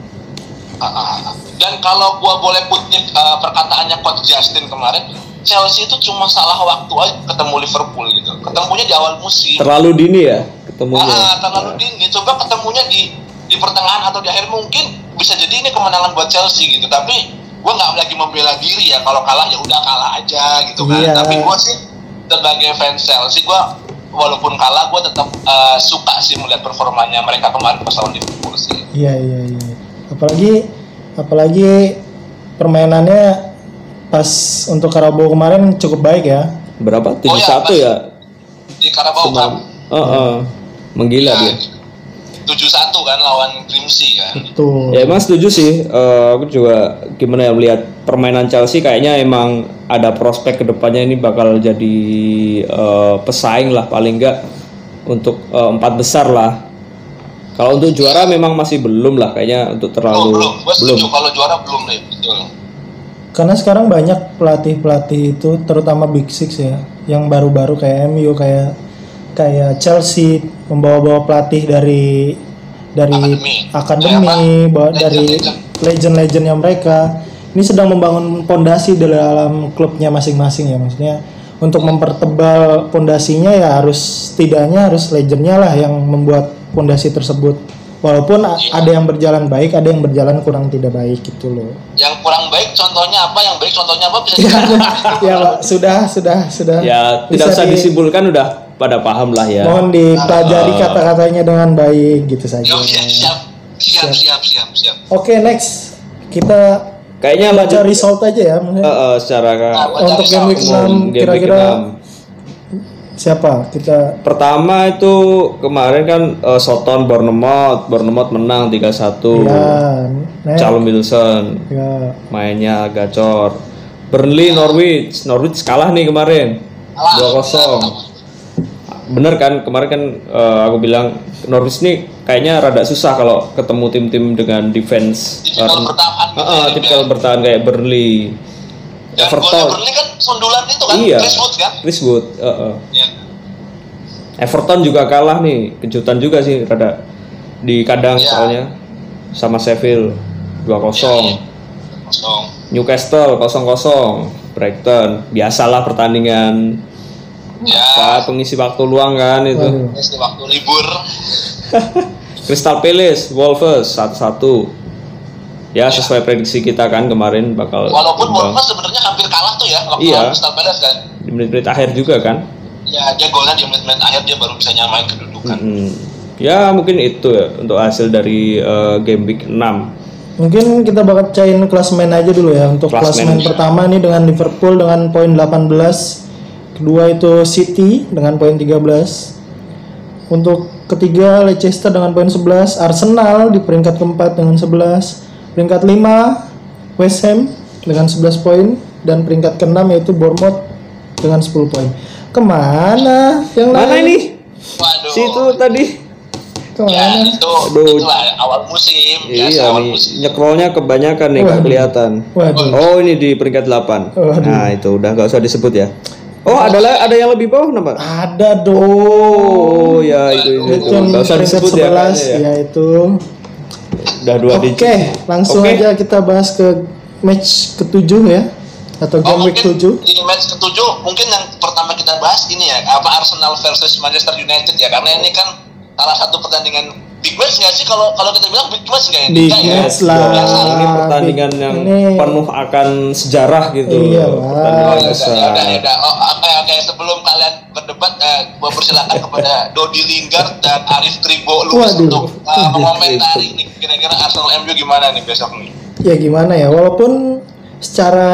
[SPEAKER 3] Ah, ah, ah. dan kalau gua boleh kutip uh, perkataannya coach Justin kemarin Chelsea itu cuma salah waktu aja ketemu Liverpool gitu ketemunya di awal musim
[SPEAKER 2] Terlalu dini ya ketemunya.
[SPEAKER 3] Ah, terlalu dini. Coba ketemunya di di pertengahan atau di akhir mungkin bisa jadi ini kemenangan buat Chelsea gitu. Tapi gue nggak lagi membela diri ya. Kalau kalah ya udah kalah aja gitu kan.
[SPEAKER 1] Iya.
[SPEAKER 3] Tapi gue sih sebagai fans Chelsea gue walaupun kalah gue tetap eh, suka sih melihat performanya mereka kemarin pas lawan Liverpool sih.
[SPEAKER 1] Iya iya iya. Apalagi apalagi permainannya pas untuk Karabo kemarin cukup baik ya.
[SPEAKER 2] Berapa? 71
[SPEAKER 3] Oh, iya, Mas.
[SPEAKER 2] ya?
[SPEAKER 3] Di Carabao Cup
[SPEAKER 2] Heeh. Menggila
[SPEAKER 3] ya,
[SPEAKER 2] dia.
[SPEAKER 3] 7-1 kan lawan Grimsby kan.
[SPEAKER 1] Betul.
[SPEAKER 2] Ya emang setuju sih. Eh, aku juga gimana ya melihat permainan Chelsea kayaknya emang ada prospek ke depannya ini bakal jadi eh, pesaing lah paling enggak untuk eh, empat besar lah. Kalau untuk juara memang masih belum lah kayaknya untuk
[SPEAKER 3] Oh,
[SPEAKER 2] terlalu
[SPEAKER 3] belum, gue setuju kalau juara belum deh, betul.
[SPEAKER 1] Karena sekarang banyak pelatih-pelatih itu terutama Big Six ya, yang baru-baru kayak MU kayak kayak Chelsea membawa-bawa pelatih dari dari
[SPEAKER 3] Akademi. Ya,
[SPEAKER 1] bawa dari
[SPEAKER 3] Legend-legend.
[SPEAKER 1] legend-legendnya mereka. Ini sedang membangun pondasi dalam klubnya masing-masing ya maksudnya untuk mempertebal pondasinya ya harus setidaknya harus legendnya lah yang membuat pondasi tersebut. Walaupun
[SPEAKER 3] Iya.
[SPEAKER 1] ada yang berjalan baik, ada yang berjalan kurang tidak baik gitu loh.
[SPEAKER 3] Yang kurang baik contohnya apa? Yang baik contohnya apa? Bisa
[SPEAKER 1] ya Pak, sudah sudah sudah
[SPEAKER 2] ya tidak
[SPEAKER 1] Bisa
[SPEAKER 2] usah
[SPEAKER 1] di-
[SPEAKER 2] disimpulkan udah pada paham lah ya.
[SPEAKER 1] mohon dipelajari kata-katanya dengan baik gitu saja
[SPEAKER 3] Yo, siap, siap, siap, siap, siap, siap.
[SPEAKER 1] oke next kita
[SPEAKER 2] Kayaknya
[SPEAKER 1] baca
[SPEAKER 2] lanjut
[SPEAKER 1] result aja ya maksudnya.
[SPEAKER 2] eh, eh, secara
[SPEAKER 3] Nah,
[SPEAKER 1] untuk game week
[SPEAKER 3] result.
[SPEAKER 1] 6
[SPEAKER 2] game week
[SPEAKER 1] kira-kira siapa kita
[SPEAKER 2] Pertama itu kemarin kan eh, Soton Bournemouth, Bournemouth menang 3-1.
[SPEAKER 1] ya
[SPEAKER 2] Callum Wilson
[SPEAKER 1] ya
[SPEAKER 2] mainnya gacor. Burnley Norwich, Norwich kalah nih kemarin.
[SPEAKER 3] Kalah.
[SPEAKER 2] 2-0. Bener kan kemarin kan eh, aku bilang Norwich nih kayaknya rada susah kalau ketemu tim-tim dengan defense
[SPEAKER 3] Tipikal
[SPEAKER 2] eh,
[SPEAKER 3] bertahan gitu
[SPEAKER 2] eh, eh,
[SPEAKER 3] ya,
[SPEAKER 2] tipikal bertahan kayak Burnley.
[SPEAKER 3] Dan
[SPEAKER 2] Everton.
[SPEAKER 3] Burnley kan sundulan itu kan,
[SPEAKER 2] Iya.
[SPEAKER 3] Chris Wood kan?
[SPEAKER 2] Chris Wood, eh, eh.
[SPEAKER 3] Iya.
[SPEAKER 2] Everton juga kalah nih, kejutan juga sih rada di kandang
[SPEAKER 3] Iya.
[SPEAKER 2] soalnya sama Sheffield 2-0.
[SPEAKER 3] Iya, Kosong.
[SPEAKER 2] Newcastle 0-0. Brighton, biasalah pertandingan
[SPEAKER 3] Ya,
[SPEAKER 2] apa pengisi waktu luang kan itu.
[SPEAKER 1] Waduh.
[SPEAKER 3] ini waktu libur.
[SPEAKER 2] Crystal Palace, Wolves 1-1. Ya sesuai prediksi kita kan kemarin bakal
[SPEAKER 3] Walaupun. Bournemouth sebenarnya hampir kalah tuh ya waktu
[SPEAKER 2] Iya.
[SPEAKER 3] lawan Crystal Palace kan.
[SPEAKER 2] di menit-menit akhir juga kan.
[SPEAKER 3] Ya, dia golnya di menit-menit akhir dia baru bisa nyamain kedudukan.
[SPEAKER 2] Hmm. Ya mungkin itu ya untuk hasil dari eh, game week 6.
[SPEAKER 1] mungkin kita bakal cain klasemen aja dulu ya untuk
[SPEAKER 2] Klasemen.
[SPEAKER 1] klasemen pertama ini dengan Liverpool dengan poin 18 kedua itu City dengan poin 13 untuk ketiga Leicester dengan poin 11 Arsenal di peringkat keempat dengan 11 peringkat 5 West Ham dengan 11 poin dan peringkat keenam yaitu Bournemouth dengan 10 poin ke mana yang
[SPEAKER 2] Mana
[SPEAKER 1] lain?
[SPEAKER 2] ini?
[SPEAKER 3] Waduh.
[SPEAKER 2] Si itu tadi.
[SPEAKER 3] Ya,
[SPEAKER 1] ke mana
[SPEAKER 3] itu
[SPEAKER 2] Aduh.
[SPEAKER 3] itulah awal musim, biasa
[SPEAKER 2] Iya
[SPEAKER 3] awal
[SPEAKER 2] nih,
[SPEAKER 3] musim.
[SPEAKER 2] nyekrolnya kebanyakan nih nggak kelihatan.
[SPEAKER 1] waduh
[SPEAKER 2] Oh ini di peringkat 8
[SPEAKER 1] Waduh.
[SPEAKER 2] Nah itu udah nggak usah disebut ya. Oh ada ada yang lebih bawah nama?
[SPEAKER 1] ada dong
[SPEAKER 2] Oh ya itu itu,
[SPEAKER 1] itu
[SPEAKER 2] usah disebut ya,
[SPEAKER 1] 11
[SPEAKER 2] kayaknya ya.
[SPEAKER 1] ya itu
[SPEAKER 2] Udah dua
[SPEAKER 1] Oke,
[SPEAKER 2] digit.
[SPEAKER 1] langsung
[SPEAKER 2] Oke.
[SPEAKER 1] aja kita bahas ke match ketujuh ya atau
[SPEAKER 3] Oh,
[SPEAKER 1] game week
[SPEAKER 3] mungkin
[SPEAKER 1] 7.
[SPEAKER 3] di match ketujuh mungkin yang pertama kita bahas ini ya apa Arsenal versus Manchester United ya karena ini kan salah satu pertandingan big match nggak sih kalau kalau kita bilang big match nggak ya?
[SPEAKER 1] Big
[SPEAKER 3] Nggak ya?
[SPEAKER 1] match lah.
[SPEAKER 3] Biasa.
[SPEAKER 2] Ini pertandingan
[SPEAKER 1] Big-
[SPEAKER 2] yang
[SPEAKER 1] ini-
[SPEAKER 2] penuh akan sejarah gitu.
[SPEAKER 1] Iya
[SPEAKER 3] Oh,
[SPEAKER 2] Pertandingan
[SPEAKER 1] lah.
[SPEAKER 3] ya udah,
[SPEAKER 2] besar.
[SPEAKER 3] ya udah, ya udah. Oh, oke, oke. Sebelum kalian berdebat, eh, gua persilakan kepada Dodi Lingard dan Arif Kribo Lubis
[SPEAKER 1] Waduh.
[SPEAKER 3] untuk eh, mengomentari nih kira-kira Arsenal MU gimana nih besok nih.
[SPEAKER 1] Ya gimana ya, walaupun secara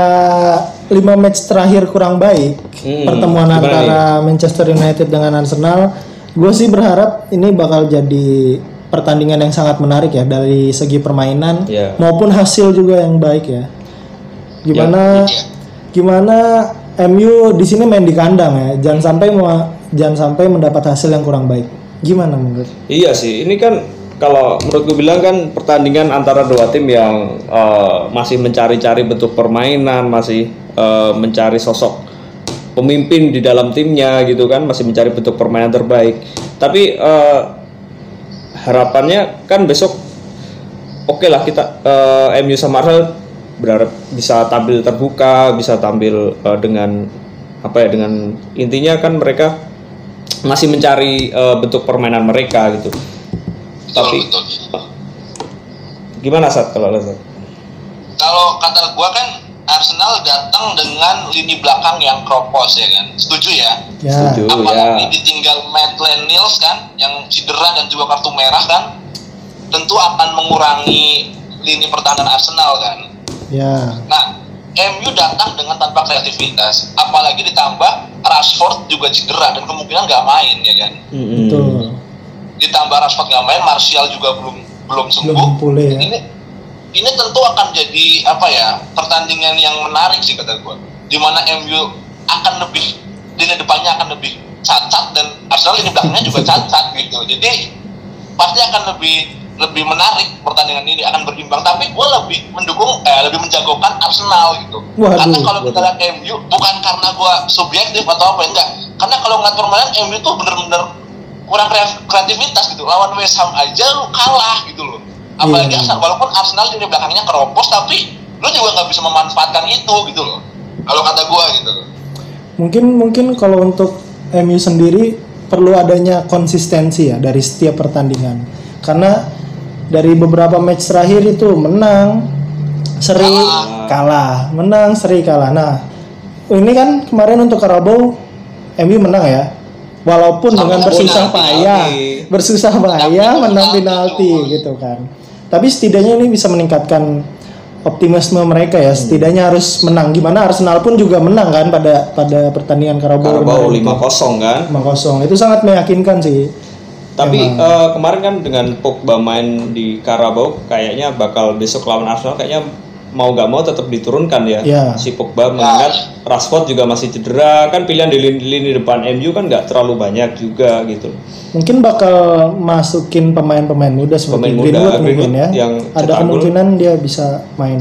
[SPEAKER 1] 5 match terakhir kurang baik
[SPEAKER 2] Hmm,
[SPEAKER 1] pertemuan antara Manchester United dengan Arsenal, gue sih berharap ini bakal jadi pertandingan yang sangat menarik ya dari segi permainan
[SPEAKER 2] Iya.
[SPEAKER 1] maupun hasil juga yang baik ya. Gimana
[SPEAKER 3] Iya.
[SPEAKER 1] gimana MU di sini main di kandang ya, jangan sampai mau jangan sampai mendapat hasil yang kurang baik. Gimana menurut?
[SPEAKER 2] Iya sih, ini kan kalau menurut gue bilang kan pertandingan antara dua tim yang eh, masih mencari-cari bentuk permainan, masih eh, mencari sosok pemimpin di dalam timnya gitu kan, masih mencari bentuk permainan terbaik. Tapi eh, harapannya kan besok oke lah kita eh, MU sama Arsenal berharap bisa tampil terbuka, bisa tampil eh, dengan apa ya dengan intinya kan mereka masih mencari eh, bentuk permainan mereka gitu.
[SPEAKER 3] Betul,
[SPEAKER 2] Tapi
[SPEAKER 3] betul.
[SPEAKER 2] gimana saat kalau Lazat?
[SPEAKER 3] Kalau kata gua kan Arsenal datang dengan lini belakang yang kropos ya kan. Setuju ya?
[SPEAKER 1] Ya.
[SPEAKER 2] Setuju.
[SPEAKER 3] Apalagi
[SPEAKER 2] ya.
[SPEAKER 3] ditinggal Maitland Niels kan, yang cedera dan juga kartu merah kan, tentu akan mengurangi lini pertahanan Arsenal kan.
[SPEAKER 1] Ya.
[SPEAKER 3] Nah, MU datang dengan tanpa kreativitas, apalagi ditambah Rashford juga cedera dan kemungkinan nggak main ya kan.
[SPEAKER 2] Mm-mm.
[SPEAKER 1] Betul.
[SPEAKER 3] Ditambah Rashford nggak main, Martial juga belum belum sembuh.
[SPEAKER 1] Belum pulih ya.
[SPEAKER 3] Ini ini tentu akan jadi apa ya pertandingan yang menarik sih kata gue. Di mana MU akan lebih lini depannya akan lebih cacat dan Arsenal ini belakangnya juga cacat gitu. Jadi pasti akan lebih lebih menarik pertandingan ini akan berimbang. Tapi gue lebih mendukung eh lebih menjagokan Arsenal gitu.
[SPEAKER 1] Waduh,
[SPEAKER 3] karena kalau kita lihat MU bukan karena gue subjektif atau apa enggak. Karena kalau ngeliat permainan MU tuh bener-bener kurang kreat- kreativitas gitu. Lawan West Ham aja lu kalah gitu loh. Apalagi
[SPEAKER 1] Iya.
[SPEAKER 3] Arsenal walaupun Arsenal di belakangnya keropos tapi lu juga nggak bisa memanfaatkan itu gitu loh. Kalau kata gue gitu.
[SPEAKER 1] Mungkin mungkin kalau untuk MU sendiri perlu adanya konsistensi ya dari setiap pertandingan. Karena dari beberapa match terakhir itu menang, seri kalah, menang, seri kalah. Nah, ini kan kemarin untuk Carabao MU menang ya. Walaupun dengan bersusah payah, bersusah payah menang
[SPEAKER 3] penalti,
[SPEAKER 1] gitu kan. Tapi setidaknya ini bisa meningkatkan optimisme mereka ya. Setidaknya harus menang. Gimana Arsenal pun juga menang kan pada pada pertandingan Carabao.
[SPEAKER 2] Carabao
[SPEAKER 1] kemarin itu.
[SPEAKER 2] 5-0 kan.
[SPEAKER 1] 5-0. Itu sangat meyakinkan sih.
[SPEAKER 2] Tapi eh, kemarin kan dengan Pogba main di Carabao kayaknya bakal besok lawan Arsenal kayaknya mau gak mau tetap diturunkan ya.
[SPEAKER 1] Ya.
[SPEAKER 2] Si Pogba mengingat Rashford juga masih cedera kan pilihan di lini, lini depan MU kan nggak terlalu banyak juga gitu.
[SPEAKER 1] Mungkin bakal masukin pemain-pemain muda seperti
[SPEAKER 2] Pemain muda,
[SPEAKER 1] Greenwood, mungkin
[SPEAKER 2] Greenwood
[SPEAKER 1] ya.
[SPEAKER 2] yang
[SPEAKER 1] Ada kemungkinan dia bisa main.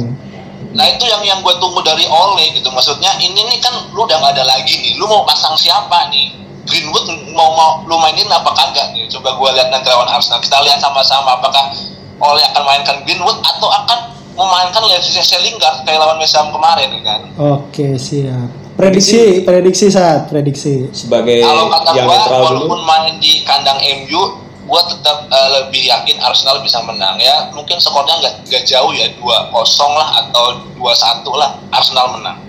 [SPEAKER 3] Nah itu yang yang gue tunggu dari Ole gitu. Maksudnya ini nih kan lu udah nggak ada lagi nih. Lu mau pasang siapa nih? Greenwood mau mau lu mainin apa kagak nih? Coba gue lihat nanti lawan Arsenal. Kita lihat sama-sama apakah Ole akan mainkan Greenwood atau akan memainkan Leicester Lingard kayak lawan West Ham kemarin kan.
[SPEAKER 1] Oke, siap. Prediksi, prediksi saat prediksi.
[SPEAKER 2] Sebagai
[SPEAKER 3] Kalau kata
[SPEAKER 2] yang
[SPEAKER 3] gue
[SPEAKER 2] netral dulu.
[SPEAKER 3] walaupun main di kandang MU gue tetap eh, lebih yakin Arsenal bisa menang ya mungkin skornya nggak nggak jauh ya 2-0 lah atau 2-1 lah Arsenal menang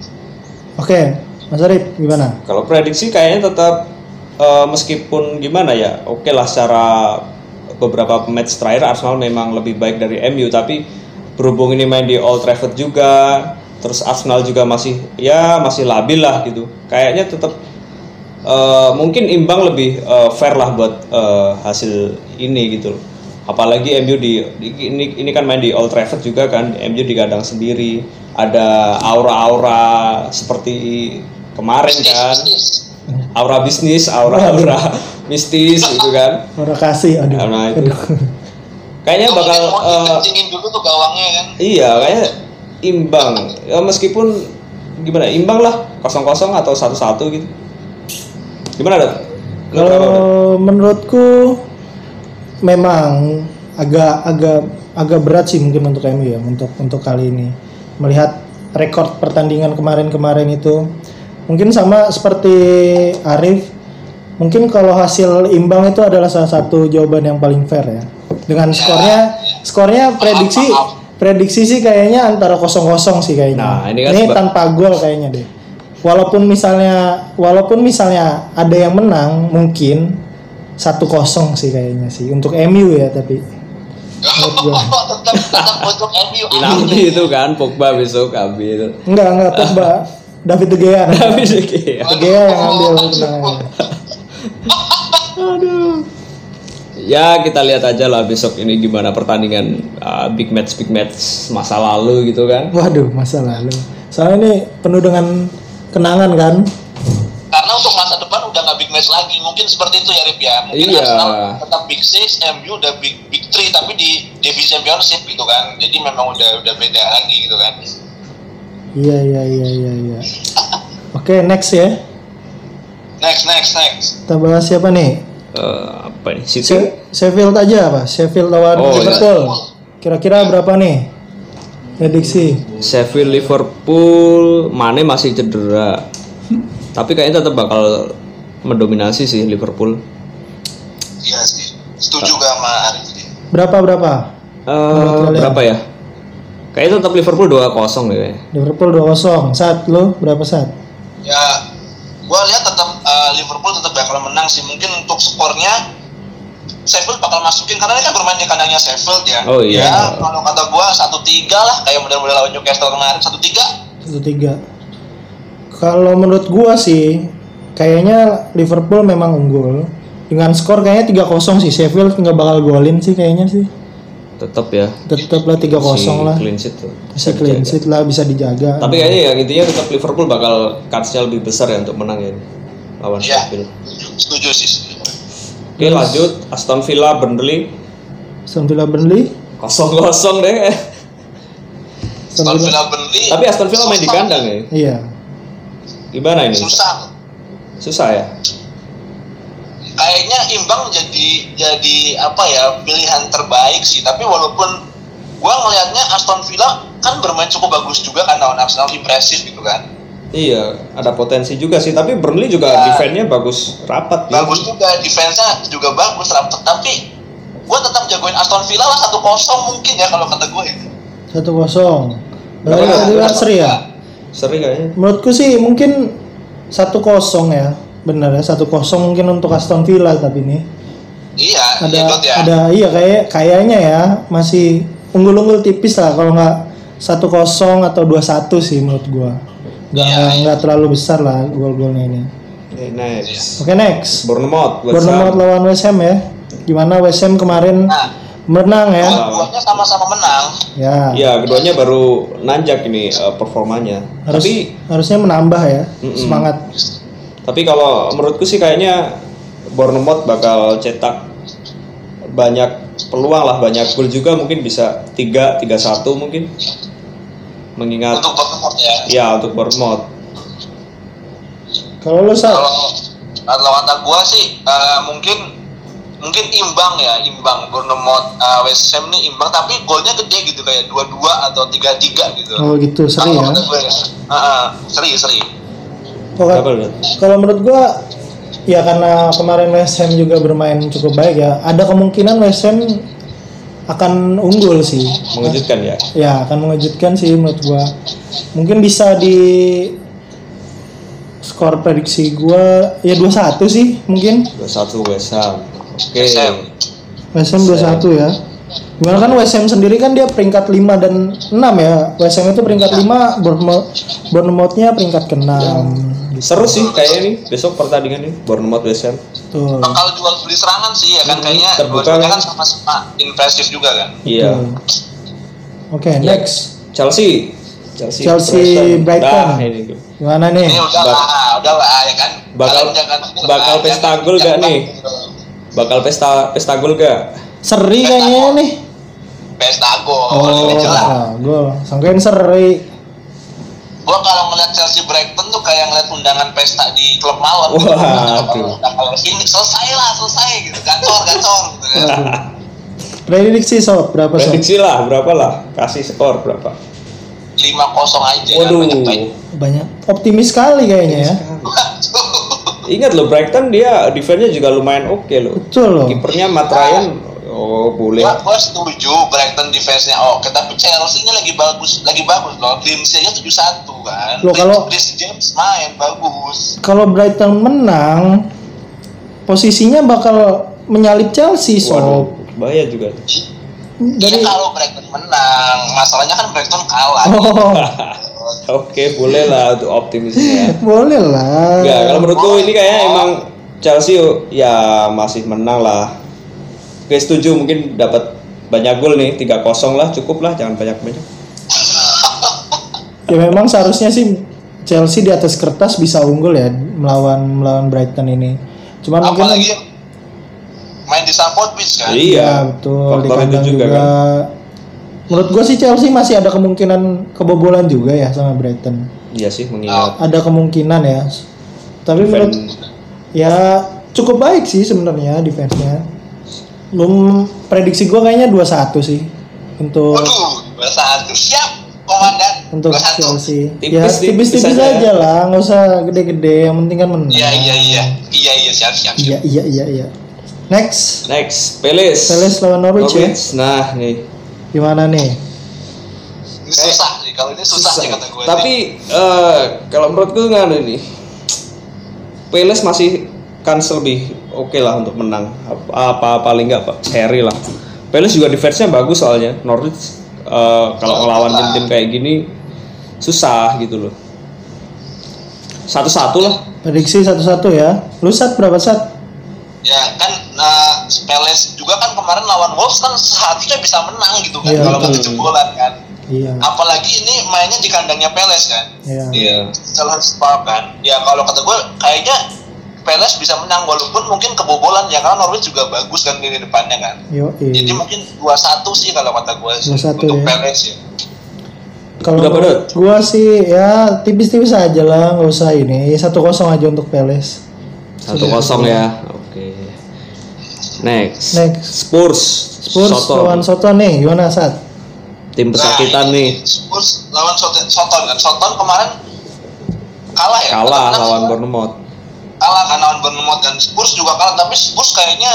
[SPEAKER 1] Oke, Mas Arif gimana?
[SPEAKER 2] Kalau prediksi kayaknya tetap eh, meskipun gimana ya, oke lah secara beberapa match terakhir Arsenal memang lebih baik dari MU, tapi berhubung ini main di Old Trafford juga, terus Arsenal juga masih ya masih labil lah gitu. Kayaknya tetap eh, mungkin imbang lebih eh, fair lah buat eh, hasil ini gitu. loh. Apalagi MU di, di- ini ini kan main di Old Trafford juga kan, MU di kandang sendiri, ada aura-aura seperti kemarin
[SPEAKER 3] bisnis
[SPEAKER 2] kan
[SPEAKER 3] bisnis
[SPEAKER 2] aura bisnis, aura-aura mistis gitu kan.
[SPEAKER 1] Orang kasih, aduh.
[SPEAKER 2] Nah, itu.
[SPEAKER 1] aduh.
[SPEAKER 2] Kayaknya
[SPEAKER 3] Itu
[SPEAKER 2] bakal
[SPEAKER 3] dikencingin dulu tuh gawangnya kan
[SPEAKER 2] iya, kayaknya imbang. Ya, meskipun gimana? Imbang lah, kosong-kosong atau satu-satu gitu. Gimana, Dok?
[SPEAKER 1] Kalau menurutku memang agak agak agak berat sih mungkin untuk MU ya untuk untuk kali ini melihat rekor pertandingan kemarin-kemarin itu mungkin sama seperti Arif mungkin kalau hasil imbang itu adalah salah satu jawaban yang paling fair ya dengan skornya skornya prediksi
[SPEAKER 3] maaf.
[SPEAKER 1] prediksi sih kayaknya antara kosong-kosong sih kayaknya.
[SPEAKER 2] Nah, ini kan seba-
[SPEAKER 1] tanpa gol kayaknya deh. Walaupun misalnya walaupun misalnya ada yang menang mungkin satu kosong sih kayaknya sih. Untuk MU ya tapi.
[SPEAKER 3] Tetap tetap untuk MU
[SPEAKER 2] itu kan, Pogba besok Abi itu.
[SPEAKER 1] enggak enggak Pogba. David De Gea.
[SPEAKER 2] Tapi sih kayak-
[SPEAKER 1] De Gea yang ambil kemenangannya
[SPEAKER 2] Ya kita lihat aja lah besok ini gimana pertandingan uh, big match big match masa lalu gitu kan.
[SPEAKER 1] waduh masa lalu. Soalnya ini penuh dengan kenangan kan?
[SPEAKER 3] Karena untuk masa depan udah nggak big match lagi. Mungkin seperti itu ya Rip ya. Mungkin
[SPEAKER 2] Iya.
[SPEAKER 3] Arsenal tetap big six MU udah big big three tapi di divisi championship gitu kan. Jadi memang udah udah beda lagi gitu kan.
[SPEAKER 1] Iya iya iya iya iya. Oke next ya.
[SPEAKER 3] Next next next.
[SPEAKER 1] Kita bahas siapa nih
[SPEAKER 2] Eh, apa nih? City?
[SPEAKER 1] Se- Sheffield aja apa Sheffield lawan
[SPEAKER 2] Oh, iya.
[SPEAKER 1] Liverpool kira-kira berapa nih prediksi
[SPEAKER 2] Sheffield Liverpool Mane masih cedera. Tapi kayaknya tetap bakal mendominasi sih Liverpool.
[SPEAKER 3] iya sih setuju gak sama Arif
[SPEAKER 1] berapa berapa
[SPEAKER 2] Eh,
[SPEAKER 1] kalian?
[SPEAKER 2] berapa ya? Kayaknya tetap Liverpool 2-0 deh kayaknya.
[SPEAKER 1] Liverpool 2-0. Saat lo berapa saat?
[SPEAKER 3] Ya, gua lihat tetap eh, Liverpool tetap bakal menang sih. Mungkin untuk skornya Sheffield bakal masukin karena ini kan bermain di kandangnya Sheffield ya.
[SPEAKER 2] Oh, iya.
[SPEAKER 3] Ya, kalau kata gua satu tiga lah kayak model-model lawan Newcastle kemarin satu tiga.
[SPEAKER 1] 1-3. Kalau menurut gua sih kayaknya Liverpool memang unggul. Dengan skor kayaknya 3-0 sih. Sheffield nggak bakal golin sih kayaknya sih.
[SPEAKER 2] Tetap ya.
[SPEAKER 1] Tetap lah 3-0
[SPEAKER 2] Si
[SPEAKER 1] lah.
[SPEAKER 2] Clean sheet tuh.
[SPEAKER 1] Masih clean sheet lah bisa dijaga.
[SPEAKER 2] Tapi kayaknya ya intinya tetap Liverpool bakal kansnya lebih besar ya untuk menang ya lawan
[SPEAKER 3] Iya.
[SPEAKER 2] Sheffield.
[SPEAKER 3] Setuju sih.
[SPEAKER 2] Oke lanjut Aston Villa Burnley
[SPEAKER 1] Aston Villa Burnley.
[SPEAKER 2] kosong kosong deh.
[SPEAKER 1] Aston
[SPEAKER 3] Aston
[SPEAKER 1] Villa.
[SPEAKER 3] Villa Burnley.
[SPEAKER 2] Tapi Aston Villa main di kandang ya.
[SPEAKER 1] Iya.
[SPEAKER 2] Gimana ini?
[SPEAKER 3] Susah.
[SPEAKER 2] Susah ya.
[SPEAKER 3] Kayaknya imbang jadi jadi apa ya pilihan terbaik sih. Tapi walaupun gua ngelihatnya Aston Villa kan bermain cukup bagus juga kan lawan Arsenal impresif gitu kan.
[SPEAKER 2] Iya, ada potensi juga sih. Tapi Burnley juga
[SPEAKER 3] Ya.
[SPEAKER 2] defense-nya bagus, rapat.
[SPEAKER 3] bagus juga defense-nya juga bagus rapat tapi gue tetap jagoin Aston Villa lah satu kosong mungkin ya kalau kata gue itu
[SPEAKER 1] 1-0. Berarti
[SPEAKER 2] Berapa?
[SPEAKER 1] tadi kan seri ya?
[SPEAKER 2] Seri kayaknya.
[SPEAKER 1] Menurutku sih mungkin 1-0 ya. Benar ya, 1-0 mungkin untuk Aston Villa tapi ini.
[SPEAKER 3] iya
[SPEAKER 1] ada
[SPEAKER 3] iya ya
[SPEAKER 1] ada iya kayak kayaknya ya masih unggul-unggul tipis lah kalau nggak satu kosong atau dua satu sih menurut gua nggak
[SPEAKER 3] iya.
[SPEAKER 1] nggak terlalu besar lah gol-golnya ini
[SPEAKER 2] Oke, next.
[SPEAKER 1] oke next
[SPEAKER 2] Bournemouth,
[SPEAKER 1] Bournemouth lawan West Ham ya gimana West Ham kemarin
[SPEAKER 3] nah
[SPEAKER 1] menang ya
[SPEAKER 3] dua-duanya sama-sama menang
[SPEAKER 1] ya
[SPEAKER 2] Iya, keduanya baru nanjak ini eh, performanya.
[SPEAKER 1] harus
[SPEAKER 2] Tapi
[SPEAKER 1] harusnya menambah ya
[SPEAKER 2] Mm-mm.
[SPEAKER 1] semangat
[SPEAKER 2] tapi kalau menurutku sih kayaknya Bournemouth bakal cetak banyak peluang lah, banyak gol juga mungkin bisa 3 3-1 mungkin. Mengingat
[SPEAKER 3] untuk Bournemouth ya.
[SPEAKER 2] Ya untuk Bournemouth.
[SPEAKER 1] kalau lo sal
[SPEAKER 3] kalau kalau kata gue sih eh, mungkin mungkin imbang ya imbang. Bournemouth eh, West Ham nih imbang tapi golnya gede gitu kayak dua-dua atau tiga-tiga gitu.
[SPEAKER 1] Oh gitu. Seri
[SPEAKER 3] Kalau
[SPEAKER 1] ya
[SPEAKER 3] gue ya. Ah, ah, seri. Seri
[SPEAKER 1] Oh,
[SPEAKER 2] lu?
[SPEAKER 1] Kalau menurut gua ya karena kemarin West Ham juga bermain cukup baik ya, ada kemungkinan West Ham akan unggul sih.
[SPEAKER 2] Mengejutkan ya.
[SPEAKER 1] Ya, akan mengejutkan sih menurut gua. Mungkin bisa di skor prediksi gua ya 2-1 sih mungkin.
[SPEAKER 2] 21 West Ham. Oke.
[SPEAKER 3] Ham.
[SPEAKER 1] West Ham 2-1 ya. Gimana kan West Ham sendiri kan dia peringkat 5 dan 6 ya. West Ham itu peringkat 5, Bournemouth Bournemouth-nya peringkat ke-6.
[SPEAKER 2] Seru sih kayaknya nih besok pertandingan nih Bournemouth West Ham.
[SPEAKER 1] Betul.
[SPEAKER 3] bakal jual beli serangan sih ya kan
[SPEAKER 2] Hmm,
[SPEAKER 3] kayaknya
[SPEAKER 2] terbuka kan.
[SPEAKER 3] kan sama-sama impresif juga kan
[SPEAKER 2] Iya.
[SPEAKER 1] Oke, next.
[SPEAKER 2] Chelsea. Chelsea,
[SPEAKER 1] Chelsea, Brighton.
[SPEAKER 2] Dah, ini.
[SPEAKER 1] Gimana nih?
[SPEAKER 3] ini udah lah udah lah ya kan
[SPEAKER 2] bakal-
[SPEAKER 3] Kalian jangan
[SPEAKER 2] bakal pesta gol gak nih? Bakal pesta pesta gol gak?
[SPEAKER 1] Seri kayaknya nih.
[SPEAKER 3] pesta gol
[SPEAKER 1] Oh, gol. Sangkain seri.
[SPEAKER 3] Gua kalau ngeliat Chelsea Brighton tuh kayak ngeliat undangan pesta di klub malam gitu.
[SPEAKER 2] Waduh.
[SPEAKER 3] Nah, kalau ini selesai lah selesai gitu gacor gacor gitu
[SPEAKER 1] Waduh. Prediksi sob berapa sob?
[SPEAKER 2] Prediksi lah berapa lah? Kasih skor berapa?
[SPEAKER 3] lima kosong aja
[SPEAKER 2] Waduh.
[SPEAKER 3] banyak baik
[SPEAKER 1] Banyak. Optimis sekali kayaknya ya.
[SPEAKER 2] Ingat loh Brighton dia defense-nya juga lumayan oke loh.
[SPEAKER 1] Betul loh.
[SPEAKER 2] Kipernya Matt Ryan oh boleh.
[SPEAKER 3] gua, gua setuju Brighton defense-nya oke tapi Chelsea ini lagi bagus lagi bagus loh Cleansea aja 71 kan
[SPEAKER 1] Loh, kalau-
[SPEAKER 3] Chris James main bagus
[SPEAKER 1] Kalau Brighton menang, posisinya bakal menyalip Chelsea
[SPEAKER 2] Waduh,
[SPEAKER 1] sob.
[SPEAKER 2] bahaya juga.
[SPEAKER 3] Iya
[SPEAKER 1] Dari
[SPEAKER 3] kalau Brighton menang, masalahnya kan Brighton kalah.
[SPEAKER 1] Oh,
[SPEAKER 2] Oke, boleh lah untuk optimisnya.
[SPEAKER 1] boleh lah.
[SPEAKER 2] Enggak, kalau menurutku ini kayaknya emang Chelsea ya masih menang lah. Oke, setuju mungkin dapat banyak gol nih, 3-0 lah, cukup lah, jangan banyak-banyak.
[SPEAKER 1] Ya memang seharusnya sih Chelsea di atas kertas bisa unggul ya melawan melawan Brighton ini. Cuman mungkin
[SPEAKER 3] Apalagi main di Stamford Bridge kan.
[SPEAKER 2] Iya,
[SPEAKER 1] ya, betul di
[SPEAKER 2] faktor itu
[SPEAKER 1] kandang
[SPEAKER 2] juga
[SPEAKER 1] juga.
[SPEAKER 2] kan.
[SPEAKER 1] Menurut gua sih Chelsea masih ada kemungkinan kebobolan juga ya sama Brighton.
[SPEAKER 2] Iya sih mengingat
[SPEAKER 1] Ada kemungkinan ya. Tapi menurut
[SPEAKER 2] defense
[SPEAKER 1] ya cukup baik sih sebenarnya defense-nya. Belum prediksi gua kayaknya 2-1 sih untuk
[SPEAKER 3] Waduh, bahasa siap komandan.
[SPEAKER 1] untuk
[SPEAKER 3] 2-1.
[SPEAKER 1] Chelsea.
[SPEAKER 2] Tipis,
[SPEAKER 1] ya
[SPEAKER 2] tipis
[SPEAKER 1] tipis-tipis
[SPEAKER 2] aja.
[SPEAKER 1] aja lah, nggak usah gede-gede. Yang penting kan menang.
[SPEAKER 3] Iya iya iya iya iya siap siap. siap.
[SPEAKER 1] Iya iya iya iya. Next,
[SPEAKER 2] Next, Peles.
[SPEAKER 1] Palace lawan Norwich ya.
[SPEAKER 2] Nah, nih.
[SPEAKER 1] gimana nih?
[SPEAKER 3] Ini susah sih, kalau ini susah, sih kata gue.
[SPEAKER 2] Tapi eh, kalau menurutku nggak ada ini. Palace masih kans lebih oke lah untuk menang. Apa, apa paling nggak Pak, seri lah. Palace juga defense-nya bagus soalnya. Norwich eh, kalau ngelawan tim-tim kayak gini susah gitu loh. Satu-satu lah.
[SPEAKER 1] Prediksi satu-satu ya. Lu sat berapa sat?
[SPEAKER 3] ya kan nah, Palace juga kan kemarin lawan Wolves kan seharusnya bisa menang gitu kan
[SPEAKER 1] Iya,
[SPEAKER 3] kalau nggak kejebolan kan.
[SPEAKER 1] Iya.
[SPEAKER 3] Apalagi ini mainnya di kandangnya Palace kan.
[SPEAKER 1] Iya.
[SPEAKER 2] Iya.
[SPEAKER 3] Selhurst Park kan. Ya kalau kata gue kayaknya Palace bisa menang walaupun mungkin kebobolan ya karena Norwich juga bagus kan di depannya kan.
[SPEAKER 1] Yo,
[SPEAKER 3] Jadi mungkin 2-1 sih kalau kata gue sih
[SPEAKER 1] 2-1
[SPEAKER 3] untuk
[SPEAKER 1] ya.
[SPEAKER 3] Palace ya.
[SPEAKER 1] Kalau
[SPEAKER 2] Dot?
[SPEAKER 1] gua sih ya tipis-tipis aja lah, nggak usah ini. Satu kosong aja untuk Palace.
[SPEAKER 2] Satu kosong ya. Oke. Next.
[SPEAKER 1] Next.
[SPEAKER 2] Spurs.
[SPEAKER 1] Spurs
[SPEAKER 2] Soton.
[SPEAKER 1] lawan Soton nih, gimana saat?
[SPEAKER 2] Tim pesakitan
[SPEAKER 3] Nah,
[SPEAKER 2] nih.
[SPEAKER 3] Spurs lawan Soton, Soton kan. Soton kemarin kalah ya.
[SPEAKER 2] Kalah lawan? Bournemouth.
[SPEAKER 3] Kalah kan lawan Bournemouth dan Spurs juga kalah tapi Spurs kayaknya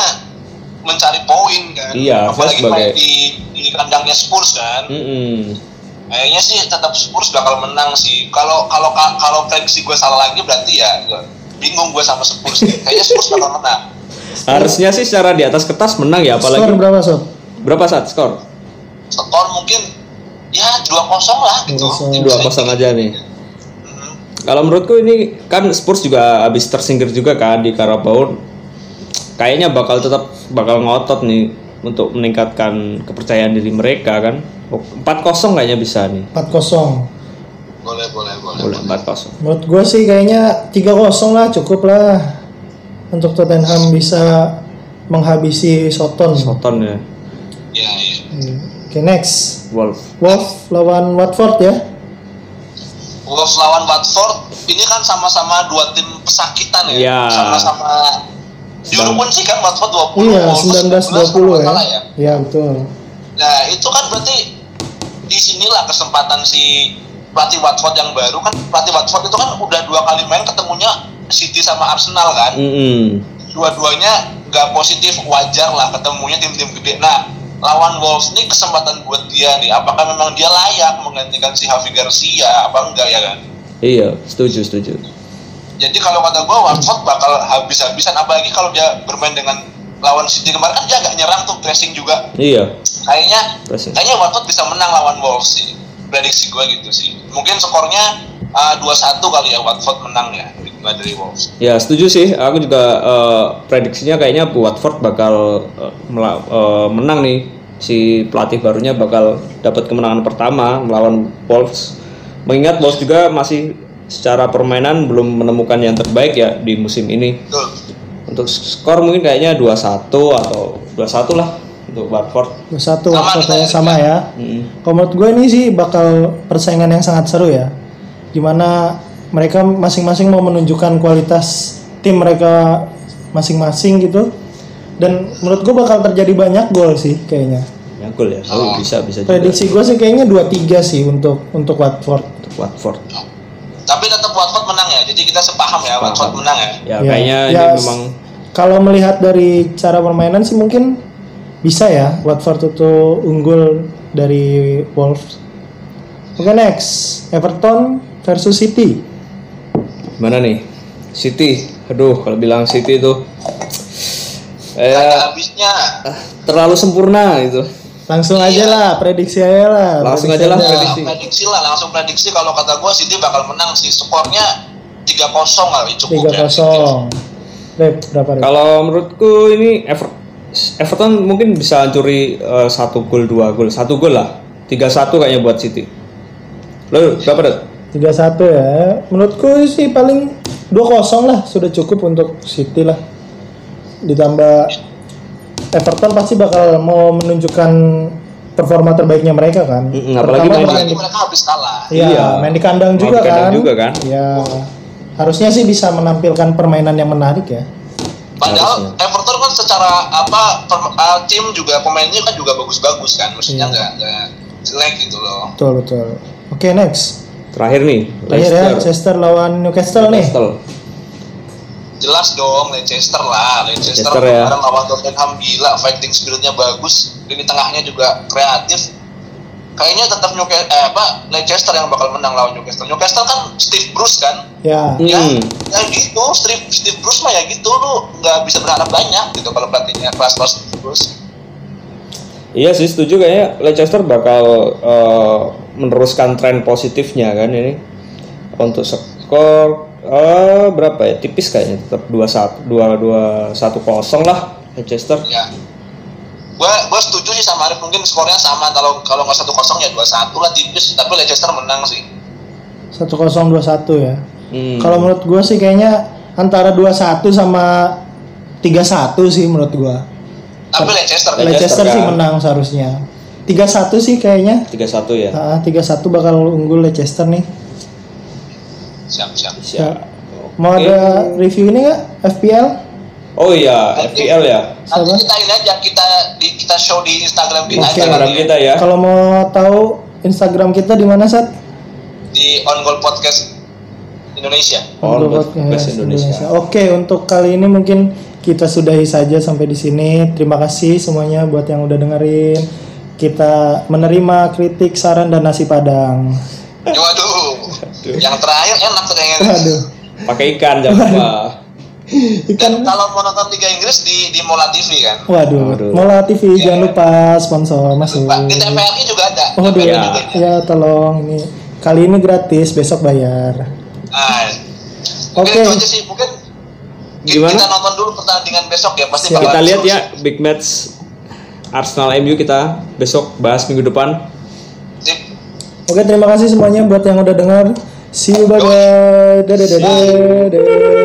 [SPEAKER 3] mencari poin kan.
[SPEAKER 2] Iya,
[SPEAKER 3] Apalagi
[SPEAKER 2] sebagai-
[SPEAKER 3] main di di kandangnya Spurs kan.
[SPEAKER 2] Mm-mm.
[SPEAKER 3] Kayaknya sih tetap Spurs bakal menang sih. Kalau kalau kalau prediksi gue salah lagi berarti ya gue bingung gue sama Spurs. Kayaknya Spurs bakal menang.
[SPEAKER 2] Harusnya sih secara di atas kertas menang ya,
[SPEAKER 1] Skor
[SPEAKER 2] apalagi
[SPEAKER 1] berapa sob?
[SPEAKER 2] berapa saat skor?
[SPEAKER 3] Skor mungkin ya 2-0 lah gitu.
[SPEAKER 1] 2-0.
[SPEAKER 3] Tim
[SPEAKER 2] Dua kosong aja nih. Kalau menurutku ini kan Spurs juga habis tersingkir juga kan di Carabao. Kayaknya bakal tetap bakal ngotot nih untuk meningkatkan kepercayaan diri mereka kan. 4-0 kayaknya bisa nih.
[SPEAKER 1] 4-0.
[SPEAKER 3] Boleh, boleh, boleh.
[SPEAKER 2] Boleh 4-0.
[SPEAKER 1] Menurut gue sih kayaknya 3-0 lah cukup lah untuk Tottenham bisa menghabisi Soton.
[SPEAKER 2] Soton ya.
[SPEAKER 3] Ya, ya.
[SPEAKER 1] Iya. Oke next,
[SPEAKER 2] Wolf.
[SPEAKER 1] Wolf lawan Watford ya.
[SPEAKER 3] Wolves lawan Watford ini kan sama-sama dua tim pesakitan ya.
[SPEAKER 2] Iya.
[SPEAKER 3] Sama-sama
[SPEAKER 2] Sedang-
[SPEAKER 3] Jurukun sih kan Watford 20
[SPEAKER 1] Iya,
[SPEAKER 3] Wolves
[SPEAKER 1] 19-20
[SPEAKER 3] kalau nggak
[SPEAKER 1] ya.
[SPEAKER 3] ya.
[SPEAKER 1] Iya betul.
[SPEAKER 3] Nah itu kan berarti di sinilah kesempatan si pelatih Watford yang baru kan pelatih Watford itu kan udah dua kali main ketemunya City sama Arsenal kan.
[SPEAKER 2] Mm-mm.
[SPEAKER 3] Dua-duanya nggak positif wajar lah ketemunya tim-tim gede. Nah lawan Wolves ini kesempatan buat dia nih. Apakah memang dia layak menggantikan si Javi Garcia apa enggak ya kan?
[SPEAKER 2] Iya, setuju, setuju.
[SPEAKER 3] Jadi kalau kata gue Watford bakal habis-habisan apalagi kalau dia bermain dengan lawan City kemarin kan dia agak nyerang tuh pressing juga.
[SPEAKER 2] Iya,
[SPEAKER 3] Kayaknya
[SPEAKER 2] pressing.
[SPEAKER 3] kayaknya Watford bisa menang lawan Wolves sih. Prediksi gue gitu sih. Mungkin skornya uh, 2-1 kali ya Watford menang ya nggak dari Wolves.
[SPEAKER 2] Ya setuju sih, aku juga eh, prediksinya kayaknya Watford bakal mela- eh, menang nih si pelatih barunya bakal dapat kemenangan pertama melawan Wolves. Mengingat Wolves juga masih secara permainan belum menemukan yang terbaik ya di musim ini.
[SPEAKER 3] Betul.
[SPEAKER 2] Untuk skor mungkin kayaknya 2-1 atau 2-1 lah untuk Watford.
[SPEAKER 1] Satu
[SPEAKER 3] Sama
[SPEAKER 1] Watford ya
[SPEAKER 3] ya.
[SPEAKER 1] sama ya.
[SPEAKER 2] Mm.
[SPEAKER 1] Kalau menurut gue ini sih bakal persaingan yang sangat seru ya. Gimana mereka masing-masing mau menunjukkan kualitas tim mereka masing-masing gitu. Dan menurut gue bakal terjadi banyak gol sih kayaknya.
[SPEAKER 2] Ya gol ya. Oh, bisa bisa juga
[SPEAKER 1] Prediksi gue sih kayaknya 2-3 sih untuk untuk Watford.
[SPEAKER 2] untuk Watford.
[SPEAKER 3] Tapi tetap Watford menang ya. Jadi kita sepaham ya Watford menang ya.
[SPEAKER 2] Ya,
[SPEAKER 1] Ya,
[SPEAKER 2] kayaknya
[SPEAKER 1] ya,
[SPEAKER 2] memang
[SPEAKER 1] Kalau melihat dari cara permainan sih mungkin bisa ya Watford itu unggul dari Wolves. Oke next Everton versus City.
[SPEAKER 2] Mana nih? City. Aduh, kalau bilang City itu eh
[SPEAKER 3] Ada habisnya.
[SPEAKER 2] terlalu sempurna itu.
[SPEAKER 1] Langsung aja lah prediksi aja lah.
[SPEAKER 2] Langsung
[SPEAKER 1] prediksi
[SPEAKER 2] aja lah, prediksi.
[SPEAKER 3] prediksi lah langsung prediksi kalau kata gue City bakal menang sih. Skornya 3-0 kali cukup
[SPEAKER 1] Tiga
[SPEAKER 3] ya.
[SPEAKER 1] kosong. Rep berapa Rep?
[SPEAKER 2] Kalau menurutku ini Ever- Everton mungkin bisa curi eh, satu gol dua gol satu gol lah tiga satu kayaknya buat City. Lo berapa Dot?
[SPEAKER 1] Tiga satu ya. Menurutku sih paling dua kosong lah sudah cukup untuk City lah. Ditambah Everton pasti bakal mau menunjukkan performa terbaiknya mereka kan.
[SPEAKER 2] Mm-mm, apalagi
[SPEAKER 1] Pertama
[SPEAKER 2] main di-
[SPEAKER 3] mereka habis kalah.
[SPEAKER 1] Iya,
[SPEAKER 2] Iya.
[SPEAKER 1] main di kandang
[SPEAKER 2] Main
[SPEAKER 1] juga
[SPEAKER 2] di kandang
[SPEAKER 1] kan.
[SPEAKER 2] juga kan.
[SPEAKER 1] Iya. Harusnya sih bisa menampilkan permainan yang menarik ya.
[SPEAKER 3] Padahal Everton kan secara apa per- uh, tim juga pemainnya kan juga bagus-bagus kan, maksudnya
[SPEAKER 1] Iya.
[SPEAKER 3] nggak nggak jelek gitu loh.
[SPEAKER 1] Betul betul. Oke next.
[SPEAKER 2] Terakhir nih
[SPEAKER 1] Terakhir ya
[SPEAKER 2] Leicester.
[SPEAKER 1] Leicester lawan Newcastle nih.
[SPEAKER 2] Newcastle.
[SPEAKER 3] Jelas dong Leicester lah, Leicester,
[SPEAKER 2] Leicester ya.
[SPEAKER 3] lawan Tottenham gila, fighting spiritnya bagus, lini tengahnya juga kreatif. kayaknya tetap Newcastle eh, apa Leicester yang bakal menang lawan Newcastle. Newcastle kan Steve Bruce kan.
[SPEAKER 1] Ya,
[SPEAKER 3] Ya,
[SPEAKER 2] Hmm.
[SPEAKER 3] ya gitu, Steve, Steve Bruce mah ya gitu, lu nggak bisa berharap banyak gitu kalau pelatihnya kelas-kelas Steve Bruce.
[SPEAKER 2] Iya sih setuju kayaknya Leicester bakal eh, meneruskan tren positifnya kan ini untuk skor eh, berapa ya tipis kayaknya tetap dua satu dua dua satu kosong lah Leicester
[SPEAKER 3] Ya. Gua, gua setuju sih sama Arif mungkin skornya sama kalau kalau nggak satu kosong ya dua satu lah tipis tapi Leicester menang sih.
[SPEAKER 1] 1021 ya.
[SPEAKER 2] Hmm.
[SPEAKER 1] Kalau menurut gua sih kayaknya antara 21 sama 31 sih menurut gua.
[SPEAKER 3] Tapi Leicester,
[SPEAKER 2] Leicester
[SPEAKER 1] Leicester sih
[SPEAKER 2] kan.
[SPEAKER 1] menang seharusnya. 31 sih kayaknya.
[SPEAKER 2] tiga satu ya
[SPEAKER 1] Ah, 31 bakal unggul Leicester nih.
[SPEAKER 3] siap siap.
[SPEAKER 2] Siap.
[SPEAKER 1] Mau
[SPEAKER 2] Oke.
[SPEAKER 1] ada review ini nggak FPL?
[SPEAKER 2] oh iya FPL ya
[SPEAKER 3] Nanti kita ini aja kita di kita show di Instagram kita
[SPEAKER 1] Oke.
[SPEAKER 3] aja
[SPEAKER 2] Instagram
[SPEAKER 3] nanti.
[SPEAKER 2] kita ya
[SPEAKER 1] Kalau mau tahu Instagram kita di mana Sat?
[SPEAKER 3] di On Goal Podcast Indonesia.
[SPEAKER 2] Oh,
[SPEAKER 1] Untuk
[SPEAKER 2] buat
[SPEAKER 1] podcast
[SPEAKER 2] Best Indonesia.
[SPEAKER 1] Oke, untuk kali ini mungkin kita sudahi saja sampai di sini. Terima kasih semuanya buat yang udah dengerin. Kita menerima kritik, saran dan nasi padang.
[SPEAKER 3] Waduh, yang terakhir enak tuh kayaknya.
[SPEAKER 1] Aduh.
[SPEAKER 2] pakai ikan jangan lupa
[SPEAKER 3] Dan kalau mau nonton Liga Inggris di di Mola TV kan.
[SPEAKER 1] Waduh,
[SPEAKER 2] Waduh.
[SPEAKER 1] Mola TV
[SPEAKER 3] Iya.
[SPEAKER 1] jangan lupa sponsor masuk.
[SPEAKER 3] Pak, di TPRI juga ada.
[SPEAKER 1] Oh,
[SPEAKER 3] TPRI
[SPEAKER 2] iya.
[SPEAKER 3] juga ada.
[SPEAKER 1] Ya, tolong ini kali ini gratis, besok bayar.
[SPEAKER 3] Nah,
[SPEAKER 1] Oke.
[SPEAKER 3] Oke. itu aja sih mungkin
[SPEAKER 2] Gimana?
[SPEAKER 3] kita nonton dulu pertandingan besok ya pasti
[SPEAKER 1] Siap.
[SPEAKER 3] bakal
[SPEAKER 2] kita lihat ya big match Arsenal MU kita besok bahas minggu depan
[SPEAKER 3] Sip.
[SPEAKER 1] Oke, terima kasih semuanya buat yang udah dengar. See you bye bye. Dadah. dadah.